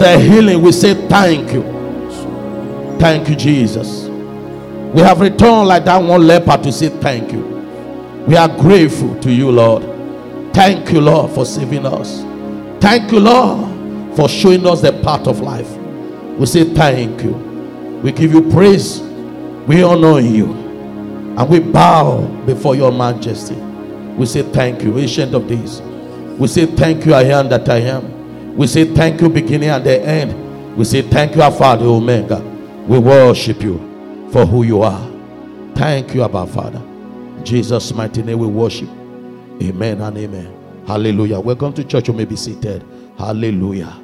the healing, we say thank you. Thank you, Jesus. We have returned like that one leper to say thank you. We are grateful to you, Lord. Thank you, Lord, for saving us. Thank you, Lord, for showing us the path of life. We say thank you. We give you praise. We honor you. And we bow before your majesty. We say thank you, ancient of days. We say thank you, I am that I am. We say thank you, beginning and the end. We say thank you, Alpha the Omega. We worship you for who you are. Thank you, our Father. Jesus' mighty name we worship. Amen and amen. Hallelujah. Welcome to church. You may be seated. Hallelujah.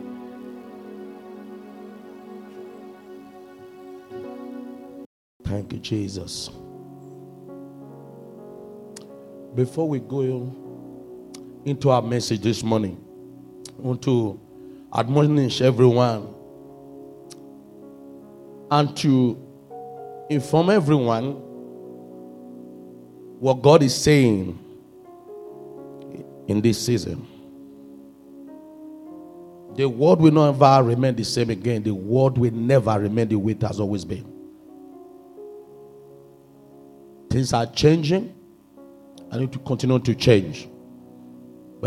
Thank you, Jesus. Before we go into our message this morning, want to admonish everyone and to inform everyone what God is saying in this season. The world will never remain the same again. The world will never remain the way it has always been. Things are changing. I need to continue to change.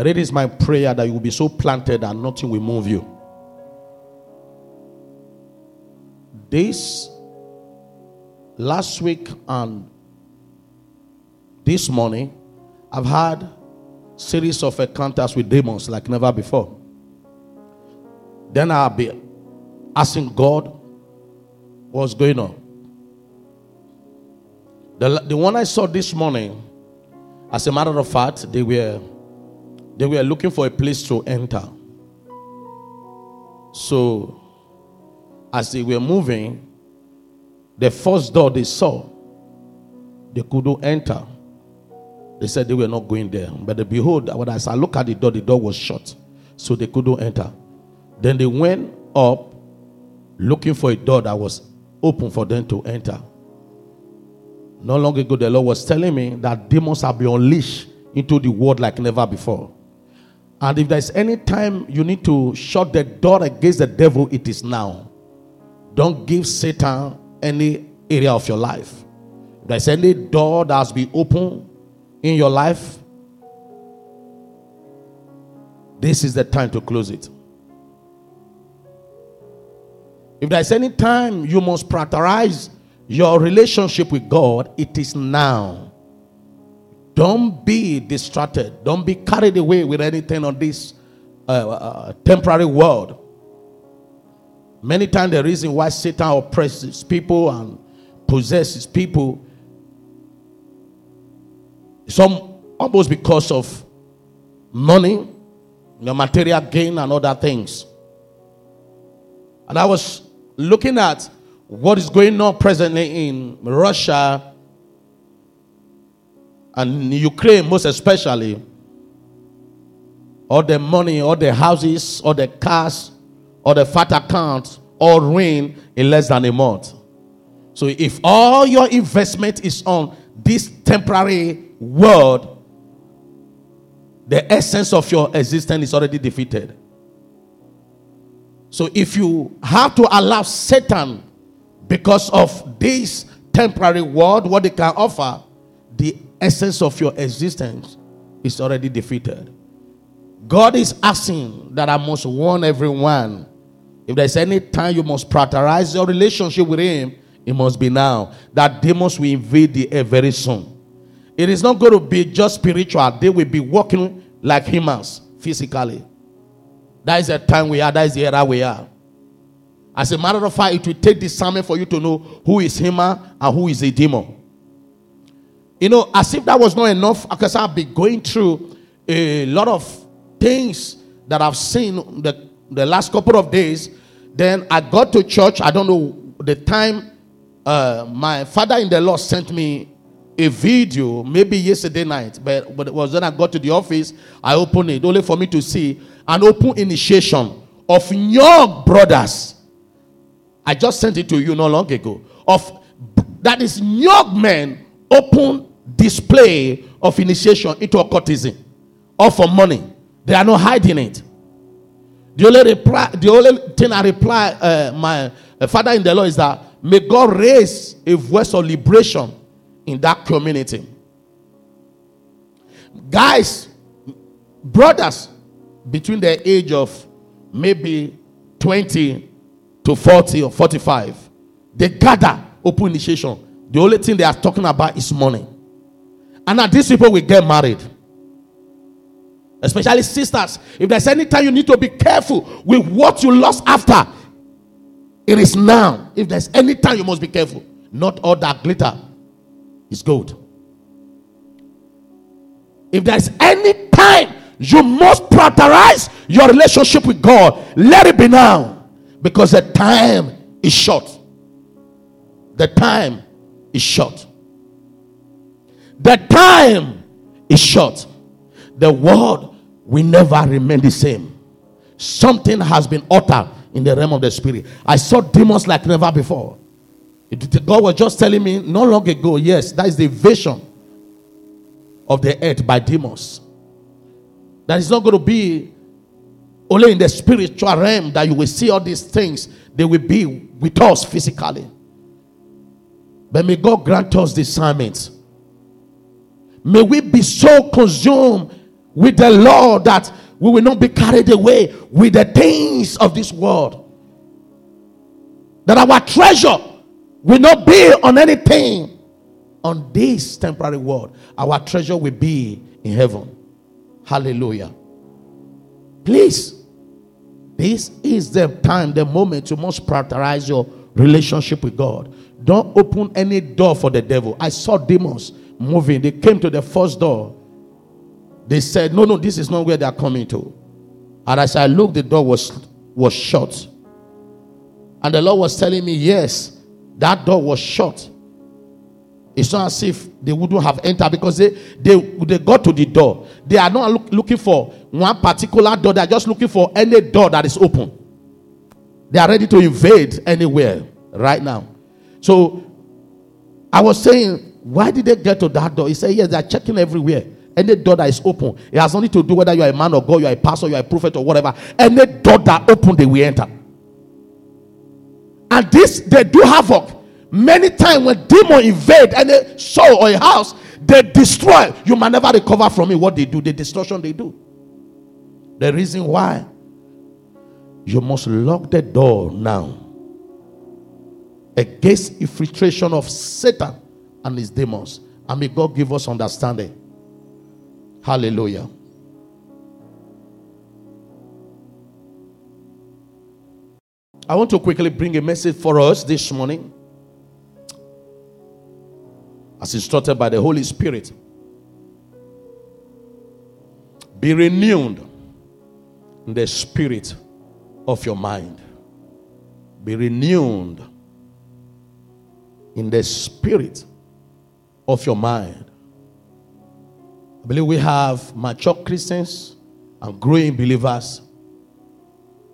But it is my prayer that you will be so planted that nothing will move you. This last week and this morning, I've had series of encounters with demons like never before. Then I'll be asking God what's going on. The, the one I saw this morning, as a matter of fact, they were they were looking for a place to enter. So as they were moving, the first door they saw, they couldn't enter. They said they were not going there. But behold, as I look at the door, the door was shut. So they couldn't enter. Then they went up looking for a door that was open for them to enter. Not long ago, the Lord was telling me that demons have been unleashed into the world like never before. And if there's any time you need to shut the door against the devil, it is now. Don't give Satan any area of your life. If there's any door that has been open in your life, this is the time to close it. If there's any time you must prioritize your relationship with God, it is now. Don't be distracted. Don't be carried away with anything on this uh, uh, temporary world. Many times, the reason why Satan oppresses people and possesses people some almost because of money, the material gain, and other things. And I was looking at what is going on presently in Russia and Ukraine, most especially. All the money, all the houses, all the cars, or the fat accounts, all ruin in less than a month. So if all your investment is on this temporary world, the essence of your existence is already defeated. So if you have to allow Satan, because of this temporary world, what they can offer, the essence of your existence is already defeated. God is asking that I must warn everyone. If there's any time you must prioritize your relationship with Him, it must be now. That demons will invade the air very soon. It is not going to be just spiritual, they will be walking like humans physically. That is the time we are, that is the era we are. As a matter of fact, it will take discernment for you to know who is human and who is a demon. You know, as if that was not enough, because I've been going through a lot of things that I've seen the, the last couple of days. Then I got to church. I don't know the time uh, my father in the law sent me a video, maybe yesterday night, but, but it was when I got to the office, I opened it only for me to see an open initiation of young brothers. I just sent it to you not long ago. Of that is young men open display of initiation into occultism or for money. They are not hiding it. The only reply, the only thing I reply, uh, my uh, father in the law is that may God raise a voice of liberation in that community. Guys, brothers between the age of maybe 20 to 40 or 45, they gather open initiation. The only thing they are talking about is money. And now these people will get married. Especially sisters. If there's any time you need to be careful with what you lost after, it is now. If there's any time you must be careful. Not all that glitter is gold. If there's any time you must prioritize your relationship with God, let it be now. Because the time is short. The time is short. The time is short. The world will never remain the same. Something has been uttered in the realm of the spirit. I saw demons like never before. God was just telling me not long ago, yes, that is the vision of the earth by demons. That is not going to be only in the spiritual realm that you will see all these things. They will be with us physically. But may God grant us discernment. May we be so consumed with the Lord that we will not be carried away with the things of this world. That our treasure will not be on anything on this temporary world. Our treasure will be in heaven. Hallelujah. Please, this is the time, the moment you must prioritize your relationship with God. Don't open any door for the devil. I saw demons moving. They came to the first door. They said, No, no, this is not where they are coming to. And as I looked, the door was, was shut. And the Lord was telling me, Yes, that door was shut. It's not as if they wouldn't have entered because they, they, they got to the door. They are not look, looking for one particular door, they are just looking for any door that is open. They are ready to invade anywhere right now. So I was saying, why did they get to that door? He said, Yes, they are checking everywhere. Any door that is open, it has nothing to do whether you are a man or God, you are a pastor, you are a prophet, or whatever. Any door that open, they will enter. And this, they do havoc. Many times when demons invade any soul or a house, they destroy. You might never recover from it. What they do, the destruction they do. The reason why you must lock the door now against infiltration of Satan and his demons. And may God give us understanding. Hallelujah. I want to quickly bring a message for us this morning, as instructed by the Holy Spirit. Be renewed in the spirit of your mind. Be renewed in the spirit of your mind. I believe we have mature Christians and growing believers.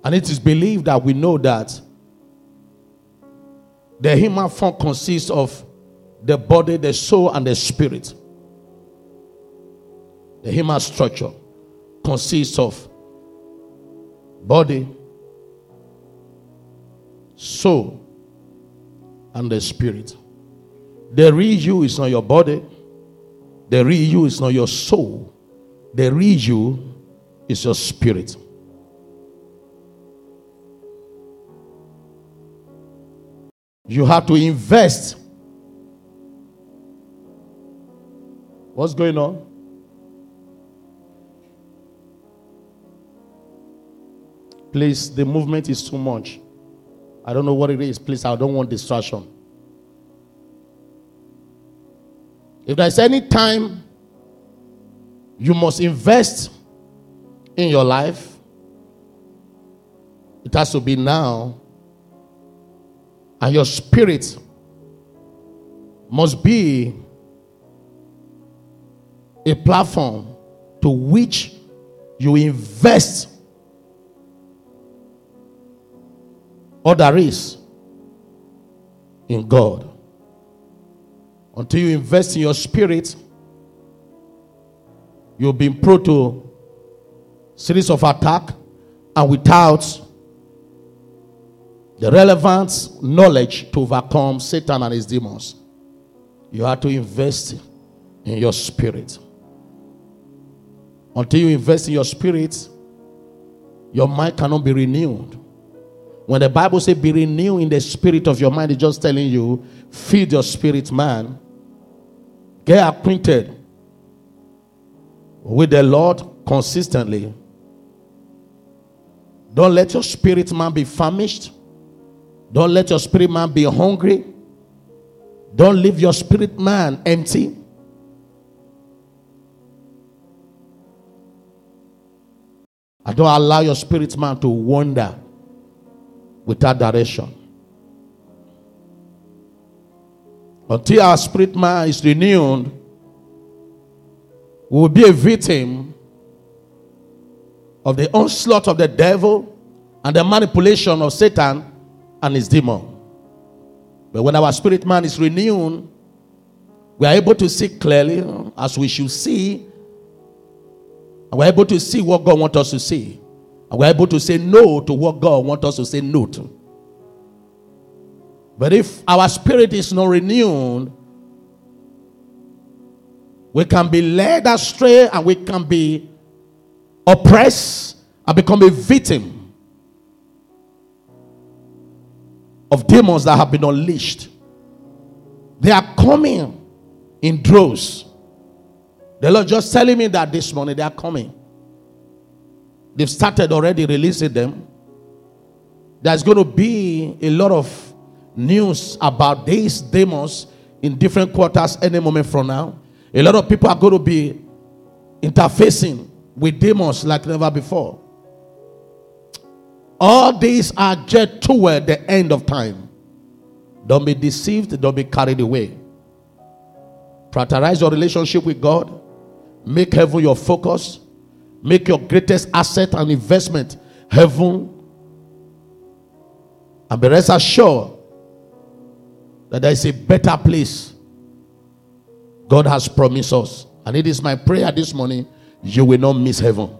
And it is believed that we know that the human form consists of the body, the soul, and the spirit. The human structure consists of body, soul, and the spirit. The real you is not your body. The real you is not your soul. The real you is your spirit. You have to invest. What's going on? Please, the movement is too much. I don't know what it is. Please, I don't want distraction. If there's any time you must invest in your life, it has to be now. And your spirit must be a platform to which you invest all there is in God. Until you invest in your spirit, you'll be prone to series of attack, and without the relevant knowledge to overcome Satan and his demons. You have to invest in your spirit. Until you invest in your spirit, your mind cannot be renewed. When the Bible says be renewed in the spirit of your mind, it's just telling you, feed your spirit man. Get acquainted with the Lord consistently. Don't let your spirit man be famished. Don't let your spirit man be hungry. Don't leave your spirit man empty. I don't allow your spirit man to wander without direction. Until our spirit man is renewed, we will be a victim of the onslaught of the devil and the manipulation of Satan and his demon. But when our spirit man is renewed, we are able to see clearly uh, as we should see. And we're able to see what God wants us to see. And we're able to say no to what God wants us to say no to. But if our spirit is not renewed, we can be led astray and we can be oppressed and become a victim of demons that have been unleashed. They are coming in droves. The Lord just telling me that this morning they are coming. They've started already releasing them. There's going to be a lot of news about these demons in different quarters any moment from now. A lot of people are going to be interfacing with demons like never before. All these are just toward the end of time. Don't be deceived, don't be carried away. Prioritize your relationship with God. Make heaven your focus. Make your greatest asset and investment heaven. And be rest assured that there is a better place God has promised us. And it is my prayer this morning you will not miss heaven.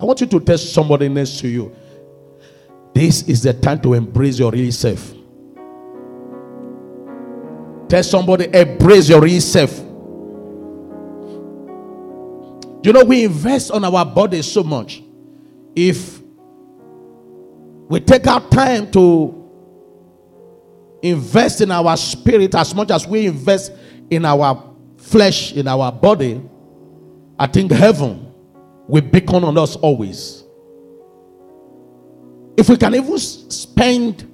I want you to tell somebody next to you. This is the time to embrace your real self. Tell somebody, embrace your real self. You know, we invest on our body so much. If we take our time to invest in our spirit as much as we invest in our flesh, in our body, I think heaven will beckon on us always. If we can even spend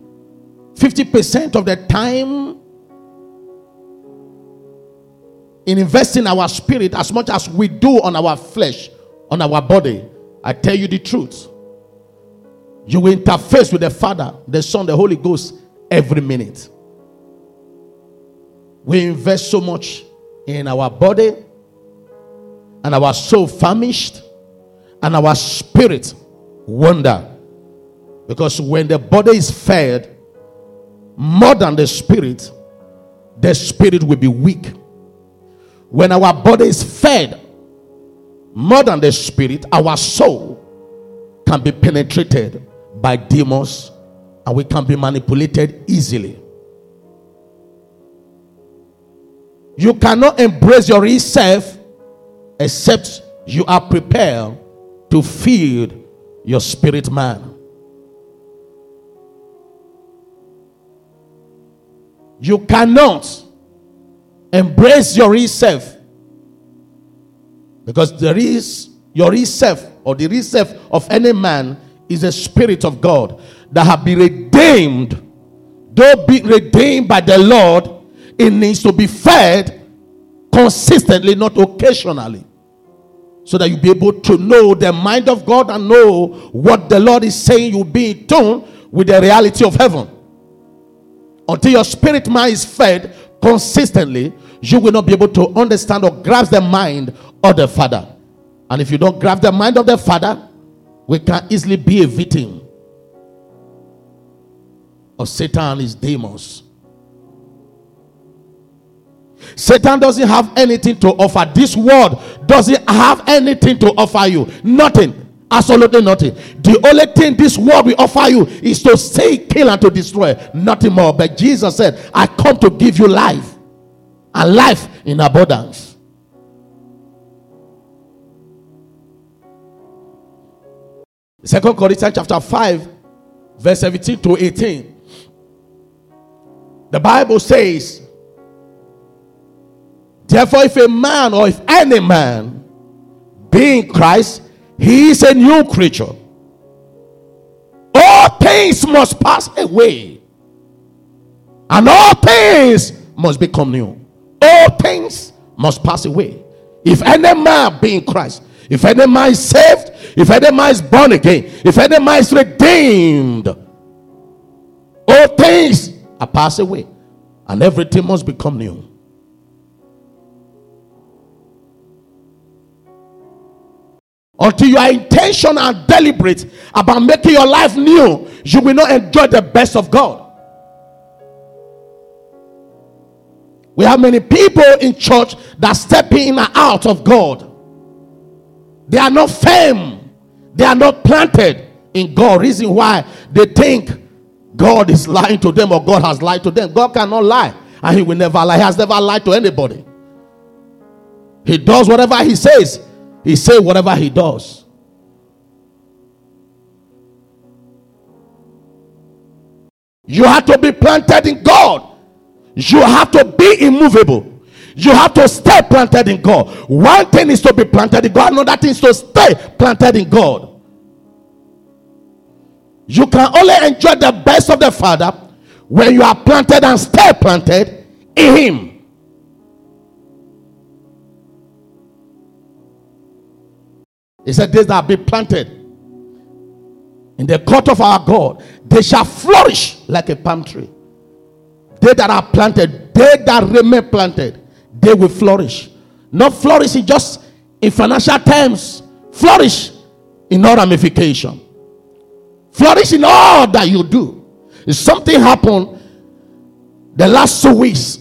50% of the time in investing our spirit as much as we do on our flesh, on our body, I tell you the truth. You will interface with the Father, the Son, the Holy Ghost every minute. We invest so much in our body and our soul famished and our spirit wonder. Because when the body is fed more than the spirit, the spirit will be weak. When our body is fed more than the spirit, our soul can be penetrated by demons and we can be manipulated easily. You cannot embrace your real self except you are prepared to feed your spirit man. You cannot embrace your real self because there is your real self or the real self of any man is a spirit of God that have been redeemed. Though be redeemed by the Lord, it needs to be fed consistently, not occasionally. So that you be able to know the mind of God and know what the Lord is saying. You'll be in tune with the reality of heaven. Until your spirit mind is fed consistently, you will not be able to understand or grasp the mind of the Father. And if you don't grasp the mind of the Father, we can easily be a victim of Satan and his demons. Satan doesn't have anything to offer. This world doesn't have anything to offer you. Nothing. Absolutely nothing. The only thing this world will offer you is to stay, kill, and to destroy. Nothing more. But Jesus said, I come to give you life and life in abundance. Second Corinthians chapter 5, verse 17 to 18. The Bible says, Therefore, if a man or if any man be in Christ, he is a new creature. All things must pass away, and all things must become new. All things must pass away. If any man be in Christ, if any man is saved, if any man is born again, if any man is redeemed, all things are passed away, and everything must become new. Until you are intentional and deliberate about making your life new, you will not enjoy the best of God. We have many people in church that step in and out of God. They are not firm, they are not planted in God. Reason why they think God is lying to them or God has lied to them. God cannot lie, and He will never lie. He has never lied to anybody. He does whatever He says. He say whatever he does. You have to be planted in God. You have to be immovable. You have to stay planted in God. One thing is to be planted in God, another thing is to stay planted in God. You can only enjoy the best of the Father when you are planted and stay planted in Him. He said, These that be planted in the court of our God, they shall flourish like a palm tree. They that are planted, they that remain planted, they will flourish. Not flourish in just in financial terms, flourish in all ramification. Flourish in all that you do. If something happened the last two weeks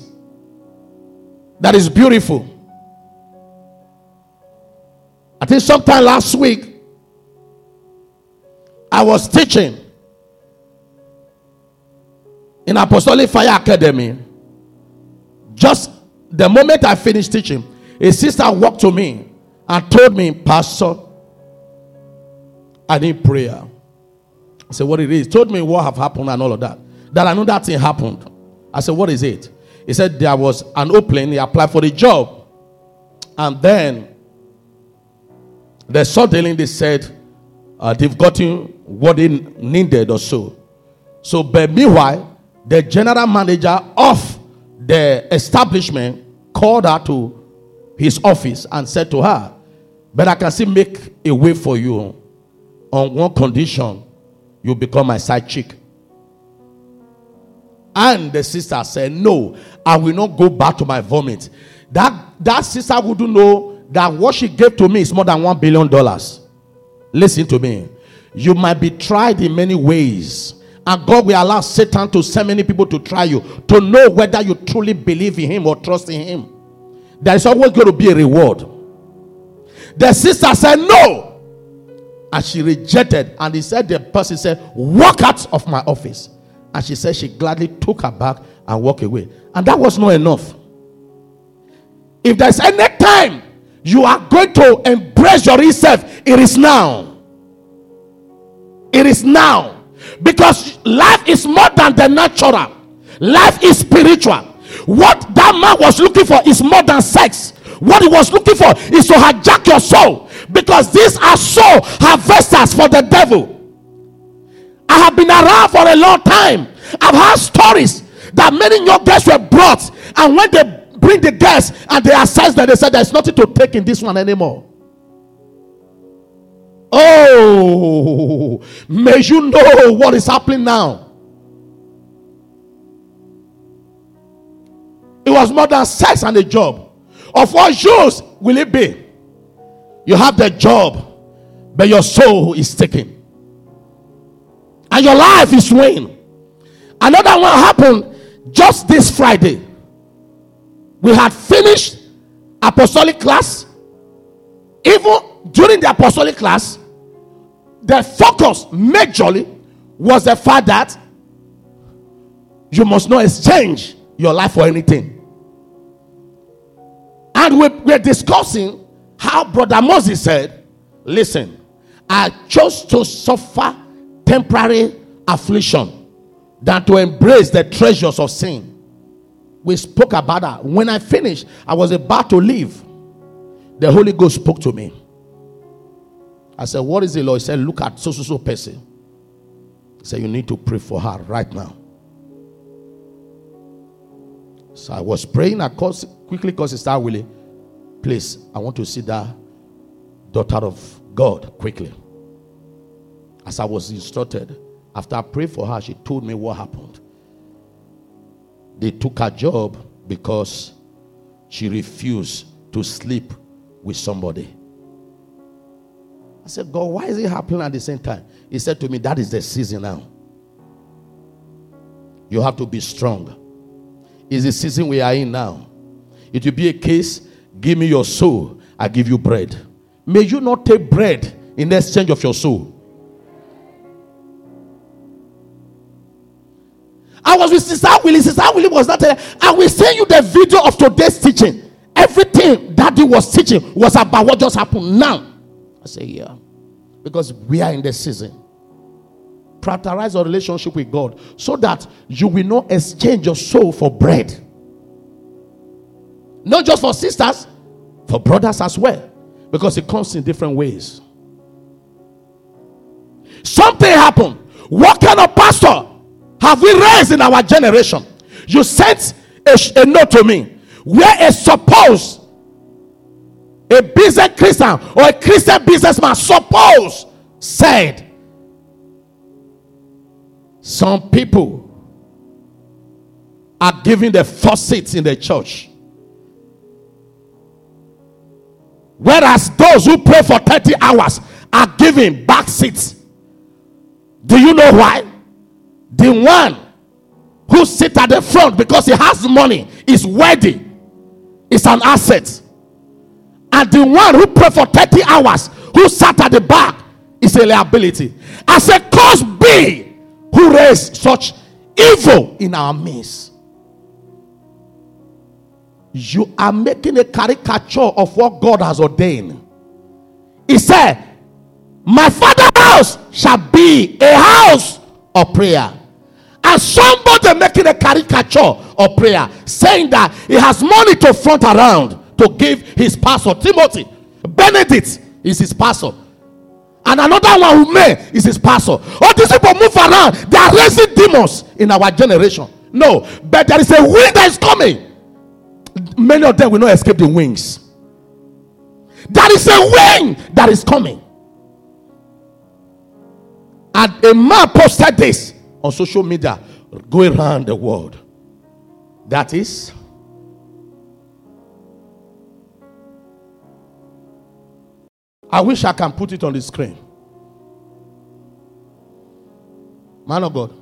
that is beautiful, I think sometime last week, I was teaching in Apostolic Fire Academy. Just the moment I finished teaching, a sister walked to me and told me, Pastor, I need prayer. I said, What it is? Told me what have happened and all of that. That I know that thing happened. I said, What is it? He said there was an opening, he applied for the job. And then the suddenly they said uh, they've gotten what they needed or so. So, but meanwhile, the general manager of the establishment called her to his office and said to her, But I can still make a way for you on one condition you become my side chick. And the sister said, No, I will not go back to my vomit. That that sister wouldn't know that what she gave to me is more than one billion dollars. Listen to me. You might be tried in many ways. And God will allow Satan to send many people to try you to know whether you truly believe in Him or trust in Him. There is always going to be a reward. The sister said no. And she rejected. And he said, the person said, Walk out of my office. And she said she gladly took her bag and walked away. And that was not enough. If there's any time you are going to embrace your yourself. It is now. It is now. Because life is more than the natural, life is spiritual. What that man was looking for is more than sex. What he was looking for is to hijack your soul. Because these are soul harvesters for the devil. I have been around for a long time. I've had stories that many young girls were brought, and when they bring the guests and they assess that they said there's nothing to take in this one anymore. Oh, may you know what is happening now. It was more than sex and a job. Of what use will it be? You have the job, but your soul is taken, and your life is ruined. Another one happened just this Friday. We had finished apostolic class. Even during the apostolic class, the focus majorly was the fact that you must not exchange your life for anything. And we, we're discussing how Brother Moses said, Listen, I chose to suffer temporary affliction than to embrace the treasures of sin. We spoke about that. When I finished, I was about to leave. The Holy Ghost spoke to me. I said, What is the law? He said, Look at so so so person. He said, You need to pray for her right now. So I was praying. I called, quickly called Sister Willie. Please, I want to see that daughter of God quickly. As I was instructed, after I prayed for her, she told me what happened. They took her job because she refused to sleep with somebody. I said, God, why is it happening at the same time? He said to me, That is the season now. You have to be strong. It's the season we are in now. It will be a case give me your soul, I give you bread. May you not take bread in exchange of your soul. I was with Sister Willie. Sister Willie was not there. I will send you the video of today's teaching. Everything Daddy was teaching was about what just happened now. I say, yeah. Because we are in the season. Prioritize your relationship with God so that you will not exchange your soul for bread. Not just for sisters, for brothers as well. Because it comes in different ways. Something happened. What kind of pastor have we raised in our generation? You sent a, a note to me where supposed a business Christian or a Christian businessman suppose said some people are giving the first seats in the church. Whereas those who pray for 30 hours are giving back seats. Do you know why? The one who sit at the front because he has money is worthy, is an asset. And the one who prayed for 30 hours, who sat at the back, is a liability. As a cause be who raised such evil in our midst. You are making a caricature of what God has ordained. He said, My father's house shall be a house of prayer. And somebody making a caricature of prayer, saying that he has money to front around to give his pastor Timothy. Benedict is his pastor. And another one who may is his pastor. All these people move around. They are raising demons in our generation. No, but there is a wind that is coming. Many of them will not escape the wings. There is a wind that is coming. And a man posted this on social media going around the world. That is I wish I can put it on the screen. Man of God,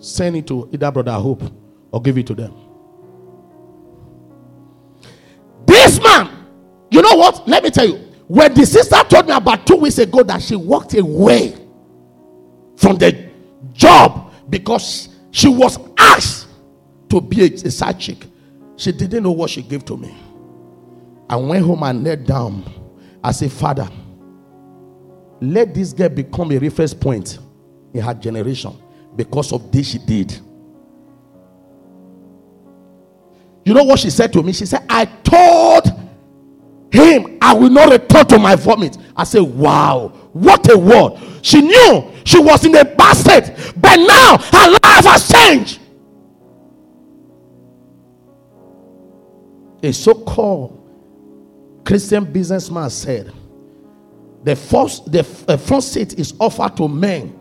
send it to either Brother Hope or give it to them. This man, you know what? Let me tell you. When the sister told me about two weeks ago that she walked away from the job because she was asked to be a, a side chick, she didn't know what she gave to me. I went home and knelt down. I said, Father, let this girl become a reference point in her generation because of this she did. You know what she said to me? She said, I told him I will not return to my vomit. I said, Wow, what a word. She knew she was in a basket, but now her life has changed. A so called Christian businessman said, the first, the first seat is offered to men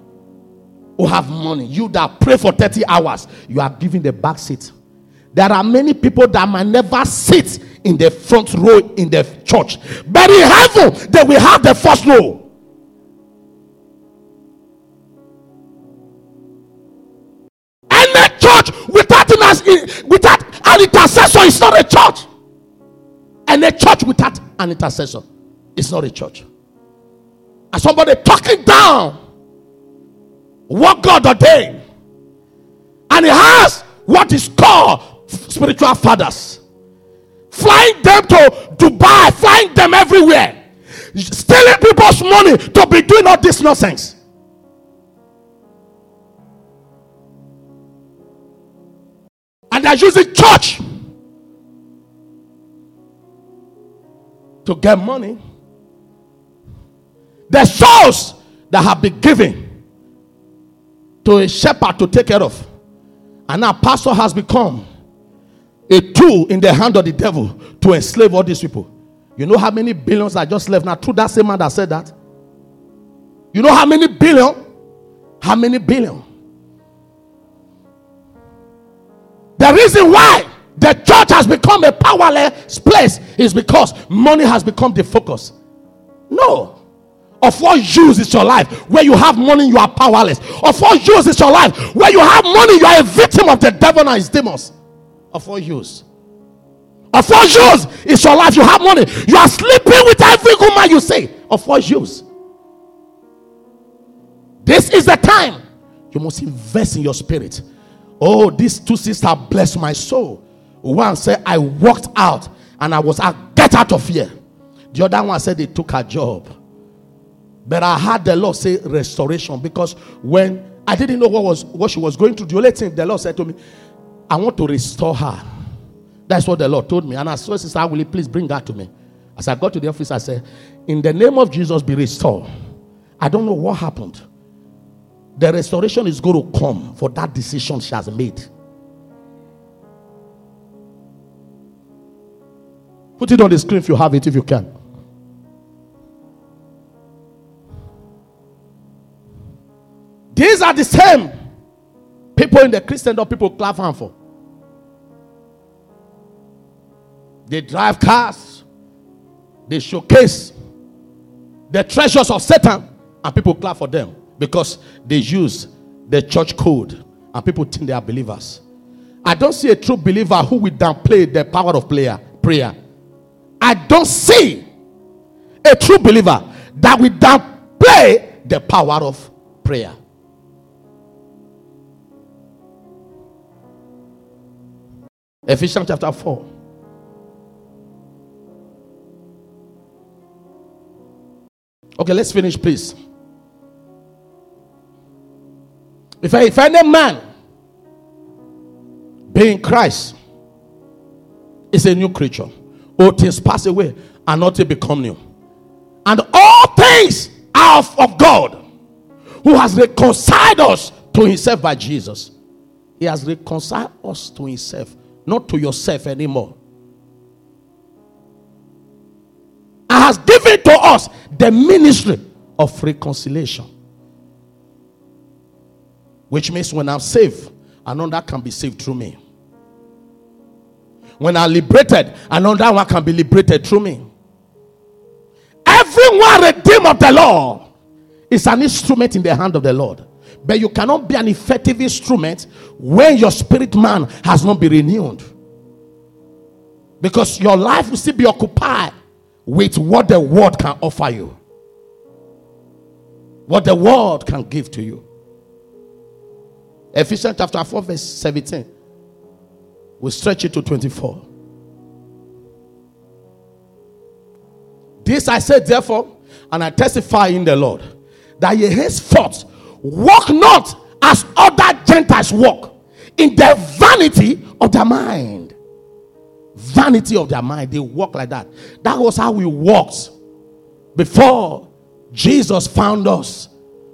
who have money. You that pray for 30 hours, you are giving the back seat. There are many people that might never sit in the front row in the church, but in heaven, they will have the first row. And Any church without, without has intercessor is not a church. And a church without an intercessor It's not a church. And somebody talking down what God ordained. And he has what is called spiritual fathers. Flying them to Dubai, flying them everywhere, stealing people's money to be doing all this nonsense. And they're using church to get money. The souls that have been given to a shepherd to take care of. And now pastor has become a tool in the hand of the devil to enslave all these people. You know how many billions I just left now through that same man that said that? You know how many billion? How many billion? The reason why the church has become a powerless place is because money has become the focus. No. Of what use is your life? Where you have money, you are powerless. Of what use is your life? Where you have money, you are a victim of the devil and his demons. Of what use? Of what use is your life? You have money. You are sleeping with every woman you say. Of what use? This is the time you must invest in your spirit. Oh, these two sisters bless my soul. One said, I walked out and I was out, get out of here. The other one said they took her job. But I heard the Lord say restoration because when I didn't know what was what she was going to do, the only thing the Lord said to me, I want to restore her. That's what the Lord told me. And I said, Sister, will you please bring her to me? As I got to the office, I said, In the name of Jesus, be restored. I don't know what happened. The restoration is going to come for that decision she has made. Put it on the screen if you have it, if you can. These are the same people in the Christendom people clap hand for. They drive cars, they showcase the treasures of Satan, and people clap for them because they use the church code and people think they are believers. I don't see a true believer who will downplay the power of prayer. Prayer. I don't see a true believer that will downplay the power of prayer. Ephesians chapter 4. Okay, let's finish, please. If, I, if any man being Christ is a new creature, all things pass away and nothing become new. And all things are of, God who has reconciled us to himself by Jesus. He has reconciled us to himself, not to yourself anymore. And has given to us the ministry of reconciliation. Which means when I'm saved, another can be saved through me. When I'm liberated, another one can be liberated through me. Everyone redeemed of the Lord is an instrument in the hand of the Lord. But you cannot be an effective instrument when your spirit man has not been renewed. Because your life will still be occupied with what the world can offer you, what the world can give to you. Ephesians chapter 4, verse 17. We stretch it to 24. This I said, therefore, and I testify in the Lord, that ye henceforth walk not as other Gentiles walk, in the vanity of their mind. Vanity of their mind. They walk like that. That was how we walked before Jesus found us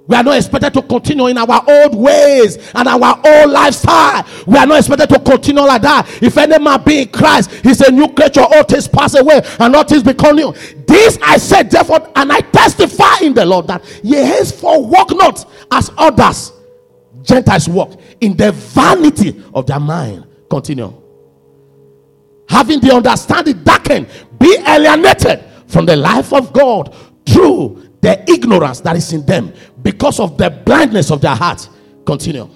we are not expected to continue in our old ways and our old lifestyle. We are not expected to continue like that. If any man be in Christ, he's a new creature. All things pass away and all things become new. This I said, therefore, and I testify in the Lord that ye henceforth walk not as others, Gentiles walk, in the vanity of their mind. Continue. Having the understanding darkened, be alienated from the life of God through the ignorance that is in them because of the blindness of their heart. Continue.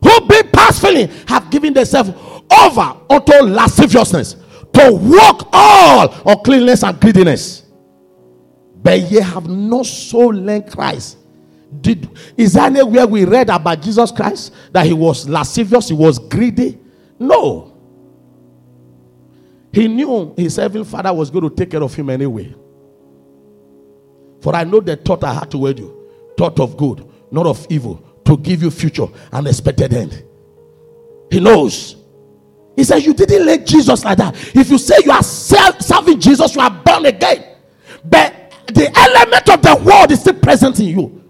Who being past feeling have given themselves over unto lasciviousness, to walk all uncleanness and greediness. But ye have not so learned Christ. Did is there anywhere we read about Jesus Christ that he was lascivious, he was greedy? No. He knew his heavenly father was going to take care of him anyway. For I know the thought I had toward you, thought of good, not of evil, to give you future and expected end. He knows. He said, You didn't let Jesus like that. If you say you are serving Jesus, you are born again. But the element of the world is still present in you.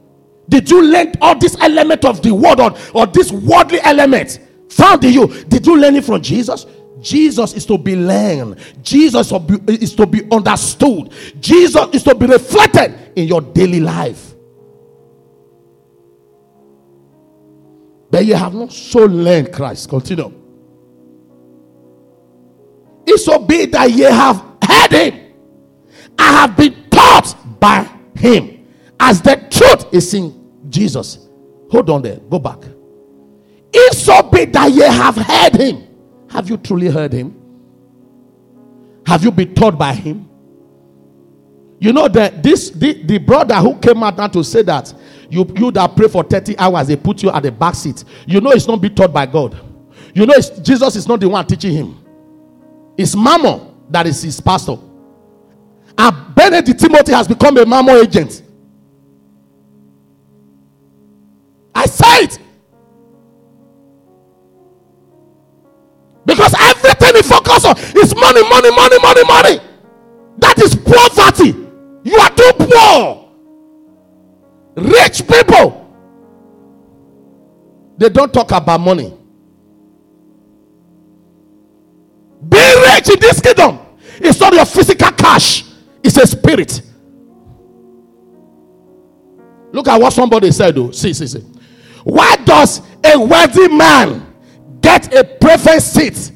Did you learn all this element of the world or, or this worldly element found in you? Did you learn it from Jesus? Jesus is to be learned. Jesus is to be understood. Jesus is to be reflected in your daily life. But you have not so learned Christ. Continue. It so be that ye have heard him. I have been taught by him. As the truth is in Jesus. Hold on there. Go back. It so be that ye have heard him. Have you truly heard him? Have you been taught by him? You know that this the, the brother who came out now to say that you you that pray for 30 hours, they put you at the back seat. You know it's not being taught by God. You know Jesus is not the one teaching him. It's Mammon that is his pastor. And Benedict Timothy has become a Mammon agent. I say it. Because everything he focuses on is money, money, money, money, money. That is poverty. You are too poor. Rich people, they don't talk about money. Being rich in this kingdom is not your physical cash, it's a spirit. Look at what somebody said, though. See, see, see. Why does a wealthy man get a preference seat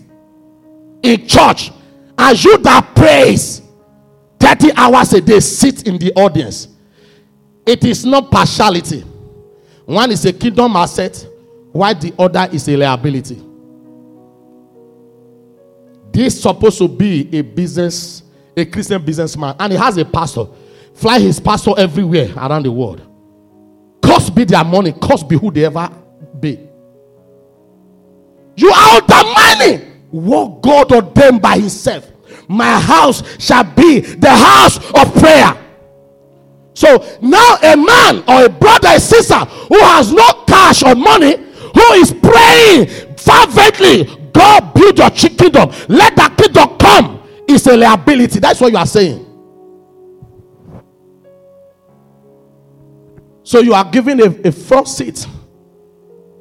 in church and you that prays 30 hours a day sit in the audience? It is not partiality. One is a kingdom asset, while the other is a liability. This supposed to be a business, a Christian businessman, and he has a pastor. Fly his pastor everywhere around the world. Cost be their money, cost be who they ever be. You are undermining what God ordained by Himself. My house shall be the house of prayer. So now a man or a brother, a sister who has no cash or money, who is praying fervently, God build your kingdom. Let that kingdom come. It's a liability. That's what you are saying. So you are giving a, a front seat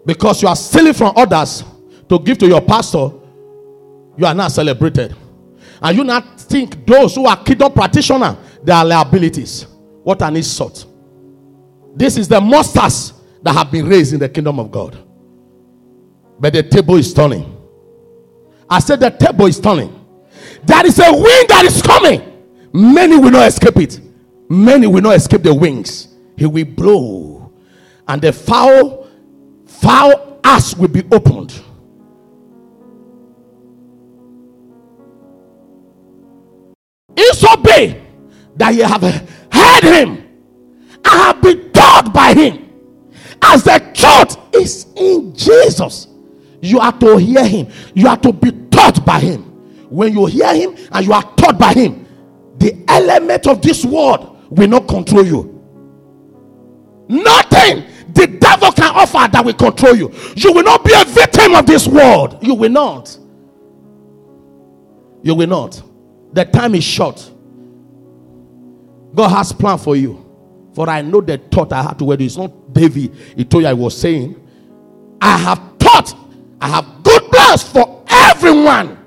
because you are stealing from others to give to your pastor. You are not celebrated. And you not think those who are kingdom practitioner, they are liabilities. What an insult. This is the monsters that have been raised in the kingdom of God. But the table is turning. I said the table is turning. There is a wind that is coming. Many will not escape it. Many will not escape the wings. He will blow, and the foul, foul ass will be opened. Disobey that you have heard him. I have been taught by him. As the truth is in Jesus. You are to hear him. You are to be taught by him. When you hear him and you are taught by him, the element of this world will not control you. Nothing the devil can offer that will control you. You will not be a victim of this world. You will not. You will not. The time is short. God has plan for you. For I know the thought I had to where it's not David. He told you I was saying, I have thought I have good plans for everyone.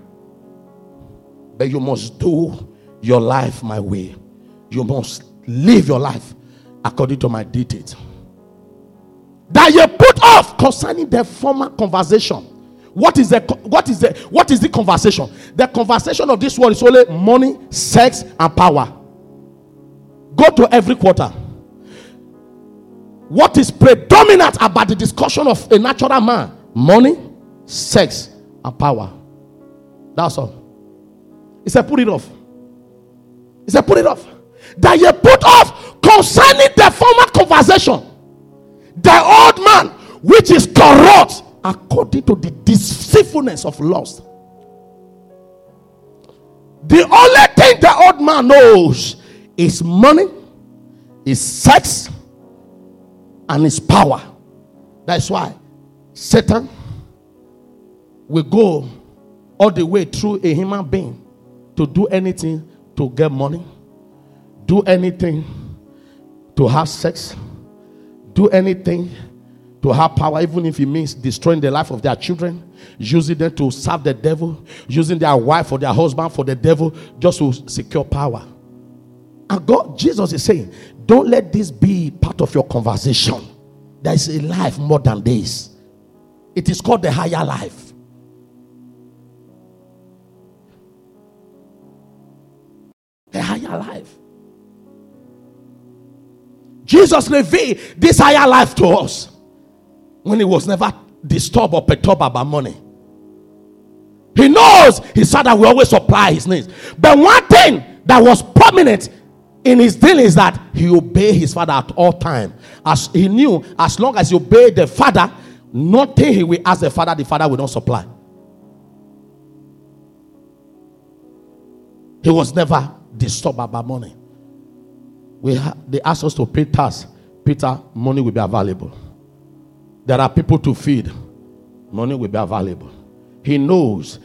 But you must do your life my way. You must live your life according to my dictate. That you put off concerning the former conversation. What is the what is the what is the conversation? The conversation of this world is only money, sex, and power. Go to every quarter. What is predominant about the discussion of a natural man? Money, sex, and power. That's all. He said, put it off. He said, put it off. That you put off concerning the former conversation. The old man, which is corrupt according to the deceitfulness of lust. The only thing the old man knows is money, is sex, and his power. That's why Satan will go all the way through a human being to do anything to get money, do anything to have sex, do anything to have power, even if it means destroying the life of their children, using them to serve the devil, using their wife or their husband for the devil just to secure power. And God, Jesus is saying, don't let this be part of your conversation. There is a life more than this. It is called the higher life. A higher life. Jesus revealed this higher life to us when he was never disturbed or perturbed about money. He knows his father will always supply his needs. But one thing that was prominent in his dealings that he obeyed his father at all time. As he knew, as long as he obeyed the father, nothing he will ask the father, the father will not supply. He was never disturbed by money. We ha- they asked us to pay tax. Peter, money will be available. There are people to feed. Money will be available. He knows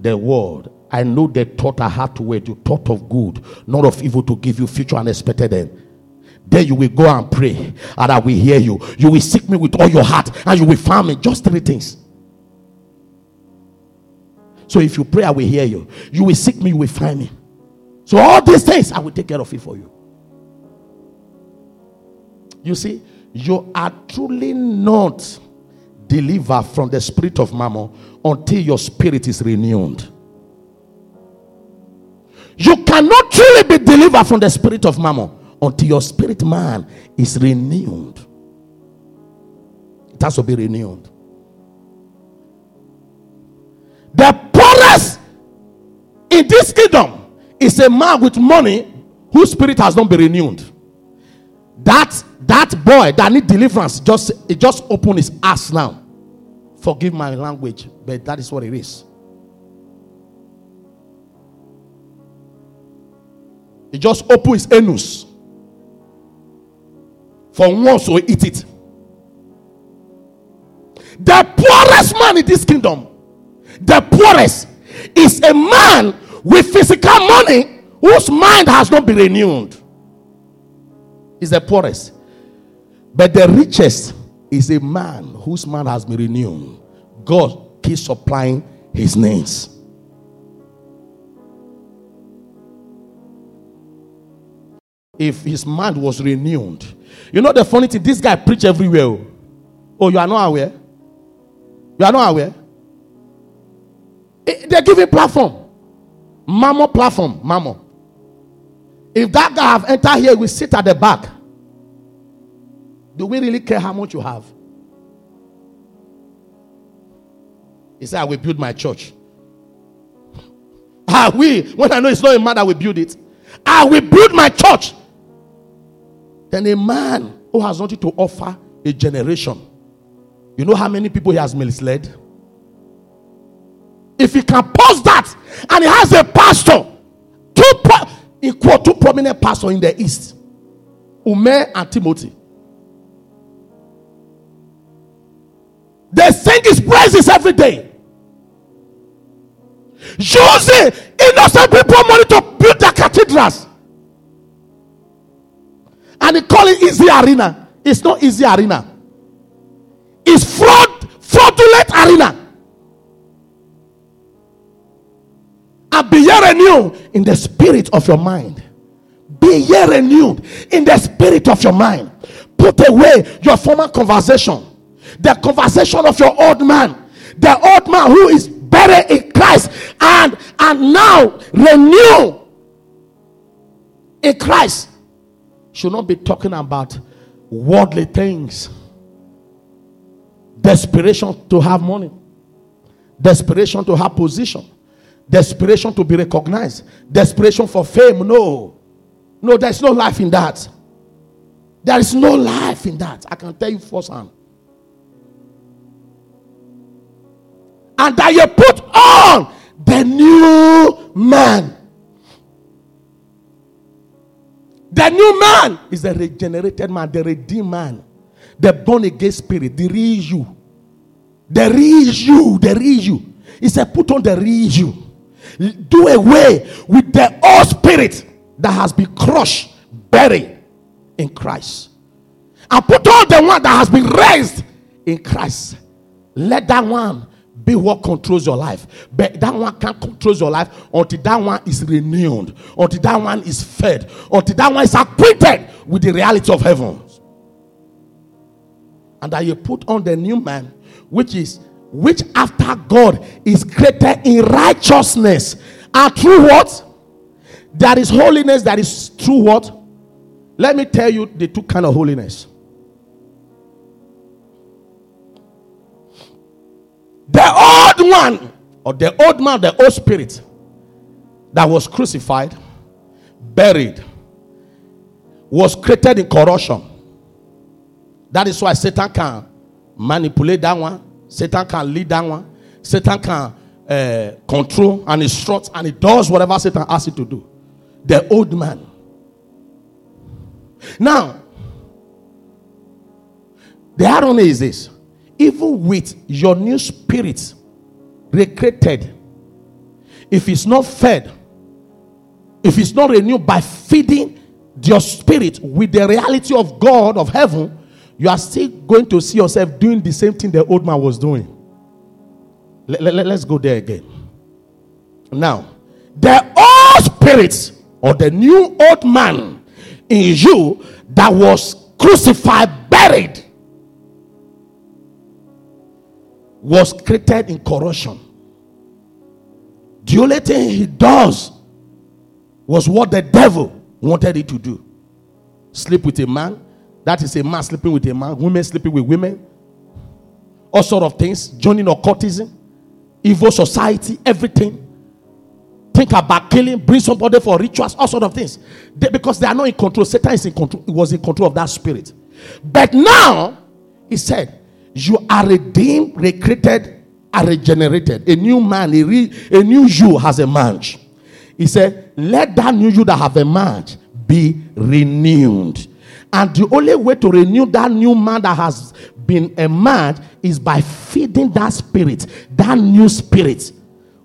the word. I know the thought I had to wait, you thought of good, not of evil to give you future unexpected end. Then you will go and pray, and I will hear you. You will seek me with all your heart, and you will find me. Just three things. So if you pray, I will hear you. You will seek me, you will find me. So all these things, I will take care of it for you. You see, you are truly not delivered from the spirit of mammon until your spirit is renewed. You cannot truly be delivered from the spirit of mammon until your spirit man is renewed. It has to be renewed. The poorest in this kingdom is a man with money whose spirit has not been renewed. That that boy that need deliverance just it just open his ass now. Forgive my language, but that is what it is. He just open his anus. For once to eat it. The poorest man in this kingdom, the poorest, is a man with physical money whose mind has not been renewed. Is the poorest. But the richest is a man whose mind has been renewed. God keeps supplying his needs. If his mind was renewed, you know the funny thing, this guy preach everywhere. Oh, you are not aware? You are not aware? Eh, They're giving platform. Mammon platform. Mammon. If that guy have entered here, we sit at the back. Do we really care how much you have? He said, I will build my church. Ah, we, when I know it's not a man that build it, I will build my church. Then a man who has nothing to offer a generation. You know how many people he has misled? If he can post that and he has a pastor, two pro- equal two prominent pastors in the east, Ume and Timothy. They sing his praises every day. Using innocent people money to build their cathedrals. And they call it easy arena. It's not easy arena. It's fraud, fraudulent arena. And be ye renewed in the spirit of your mind. Be ye renewed in the spirit of your mind. Put away your former conversation the conversation of your old man, the old man who is buried in Christ, and and now renew in Christ. Should not be talking about worldly things. Desperation to have money, desperation to have position, Desperation to be recognized. Desperation for fame. No. No, there's no life in that. There is no life in that. I can tell you firsthand. And that you put on the new man. The new man is the regenerated man, the redeemed man, the born again spirit, the real you. The real you, the real you. He said, put on the real you. Do away with the old spirit that has been crushed, buried in Christ. And put on the one that has been raised in Christ. Let that one be what controls your life. But that one can't control your life until that one is renewed, until that one is fed, until that one is acquainted with the reality of heaven. And that you put on the new man, which is which after God is created in righteousness and through what? There is holiness that is through what? Let me tell you the two kind of holiness. The old one, or the old man, the old spirit that was crucified, buried, was created in corruption. That is why Satan can manipulate that one. Satan can lead that one. Satan can uh, control and instruct, and he does whatever Satan asks him to do. The old man. Now, the irony is this even with your new spirit recreated, if it's not fed, if it's not renewed by feeding your spirit with the reality of God, of heaven, you are still going to see yourself doing the same thing the old man was doing. Let, let, let's go there again. Now, the old spirit or the new old man in you that was crucified, buried, was created in corruption. The only thing he does was what the devil wanted it to do sleep with a man. That is a man sleeping with a man, women sleeping with women, all sort of things, joining occultism, evil society, everything. Think about killing, bring somebody for rituals, all sort of things. They, because they are not in control. Satan is in control. He was in control of that spirit. But now, he said, you are redeemed, recreated, and regenerated. A new man, a, re, a new you has emerged. He said, Let that new you that have emerged be renewed. And the only way to renew that new man that has been emerged is by feeding that spirit, that new spirit,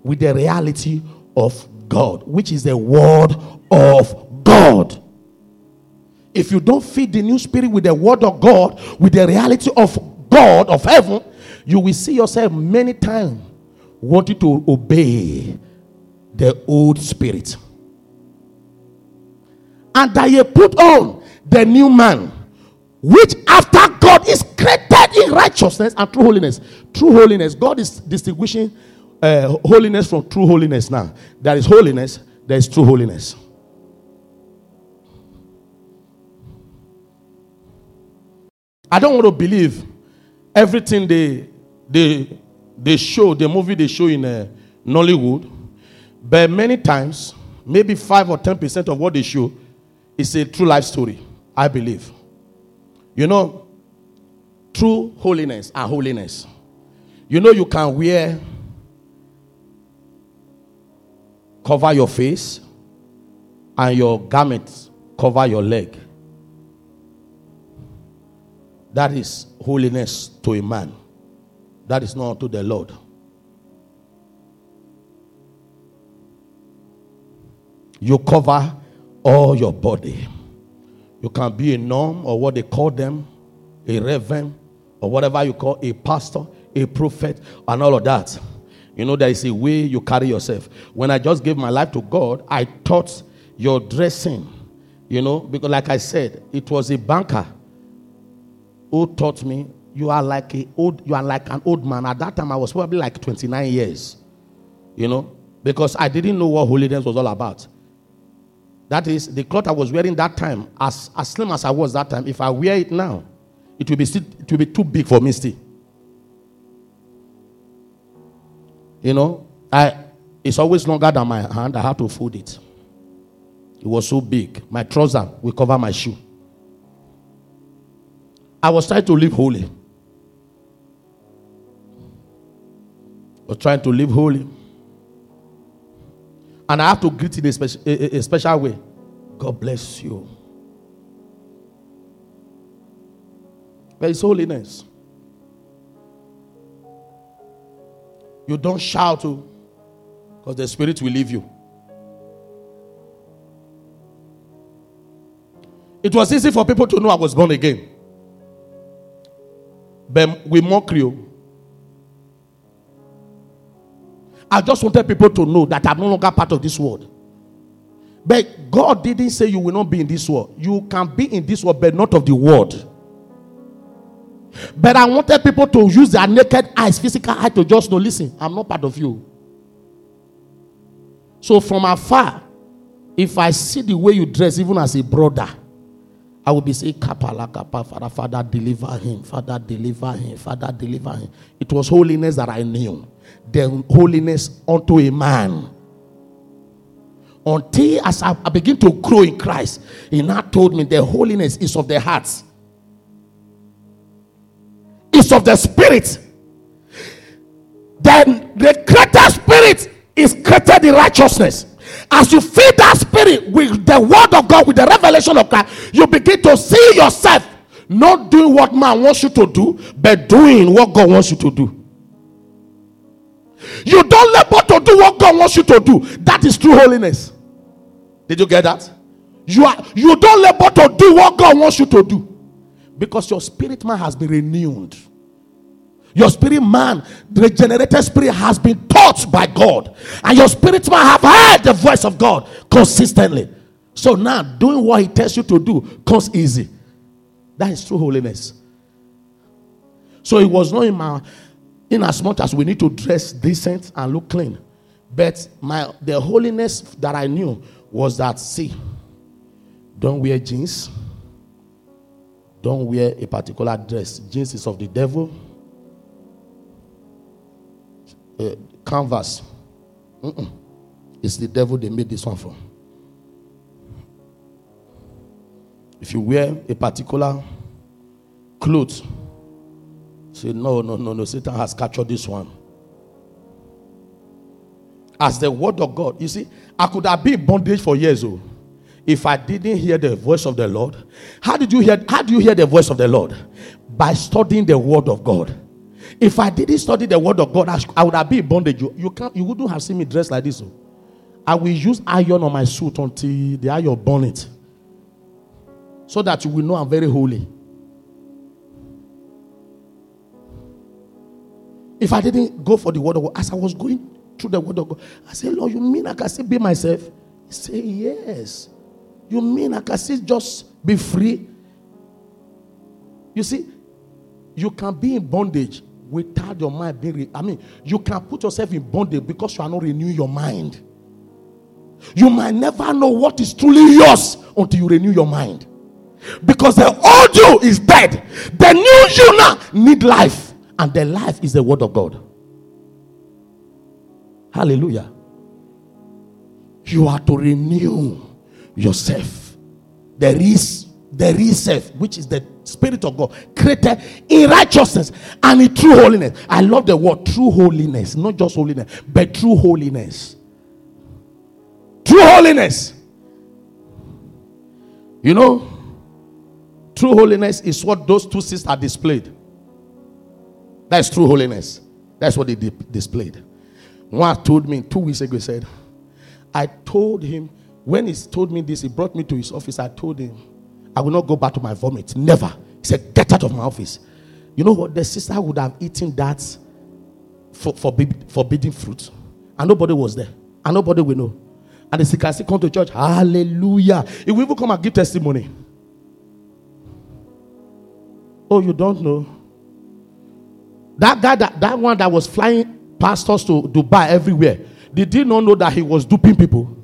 with the reality of God, which is the word of God. If you don't feed the new spirit with the word of God, with the reality of God of heaven, you will see yourself many times wanting to obey the old spirit. And that you put on the new man, which after God is created in righteousness and true holiness. True holiness. God is distinguishing uh, holiness from true holiness now. There is holiness, there is true holiness. I don't want to believe everything they they they show the movie they show in uh, Nollywood, but many times, maybe five or ten percent of what they show is a true life story. I believe. You know, true holiness and holiness. You know, you can wear cover your face and your garments cover your leg. That is holiness to a man. That is not to the Lord. You cover all your body. You can be a norm or what they call them, a reverend, or whatever you call a pastor, a prophet, and all of that. You know, there is a way you carry yourself. When I just gave my life to God, I thought your dressing, you know, because like I said, it was a banker who taught me you are like a old you are like an old man at that time i was probably like 29 years you know because i didn't know what holiness was all about that is the cloth i was wearing that time as, as slim as i was that time if i wear it now it will be still, it will be too big for me still you know i It's always longer than my hand. I have to fold it. It was so big. My trouser will cover my shoe. I was trying to live holy. I was trying to live holy. And I have to greet in a special, a, a special way. God bless you. There is holiness. You don't shout oh, because the spirit will leave you. It was easy for people to know I was born again. But we mock you. I just wanted people to know that I'm no longer part of this world. But God didn't say you will not be in this world. You can be in this world, but not of the world. But I wanted people to use their naked eyes, physical eye, to just know listen, I'm not part of you. So from afar, if I see the way you dress, even as a brother, I will be saying, Kapala, Kapa, Father, Father, deliver him, Father, deliver him, Father, deliver him. It was holiness that I knew. The holiness unto a man. Until as I, I begin to grow in Christ, he now told me the holiness is of the heart, it's of the spirit. Then the greater spirit is greater in righteousness. As you feed that spirit with the word of God, with the revelation of God, you begin to see yourself not doing what man wants you to do, but doing what God wants you to do. You don't labor to do what God wants you to do. That is true holiness. Did you get that? You are you don't labor to do what God wants you to do because your spirit man has been renewed. Your spirit man, regenerated spirit, has been taught by God, and your spirit man have heard the voice of God consistently. So now, doing what He tells you to do comes easy. That is true holiness. So it was not in my, in as much as we need to dress decent and look clean, but my the holiness that I knew was that see, don't wear jeans, don't wear a particular dress. Jeans is of the devil uh, canvas. Mm-mm. It's the devil they made this one from. If you wear a particular clothes, say, no, no, no, no, Satan has captured this one. As the word of God, you see, I could have been bondage for years old oh, if I didn't hear the voice of the Lord. How did you hear? How do you hear the voice of the Lord? By studying the word of God. If I didn't study the word of God, I would have been in bondage. You, you, can't, you wouldn't have seen me dressed like this. Oh. I will use iron on my suit until the iron burn it. So that you will know I'm very holy. If I didn't go for the word of God, as I was going through the word of God, I said, Lord, you mean I can still be myself? He said, Yes. You mean I can still just be free? You see, you can be in bondage without your mind being. Re- I mean, you can put yourself in bondage because you are not renewing your mind. You might never know what is truly yours until you renew your mind. Because the old you is dead. The new you now need life. And the life is the word of God. Hallelujah. You are to renew yourself. There is there is self, which is the Spirit of God, created in righteousness and in true holiness. I love the word true holiness, not just holiness, but true holiness. True holiness. You know, true holiness is what those two sisters displayed. That's true holiness. That's what they displayed. One told me two weeks ago, he said, I told him, when he told me this, he brought me to his office. I told him, I will not go back to my vomit. Never. He said, Get out of my office. You know what? The sister would have eaten that for, forbid, forbidden fruit. And nobody was there. And nobody will know. And the sister come to church. Hallelujah. He will even come and give testimony. Oh, you don't know? That guy, that, that one that was flying pastors to Dubai everywhere, did he not know that he was duping people?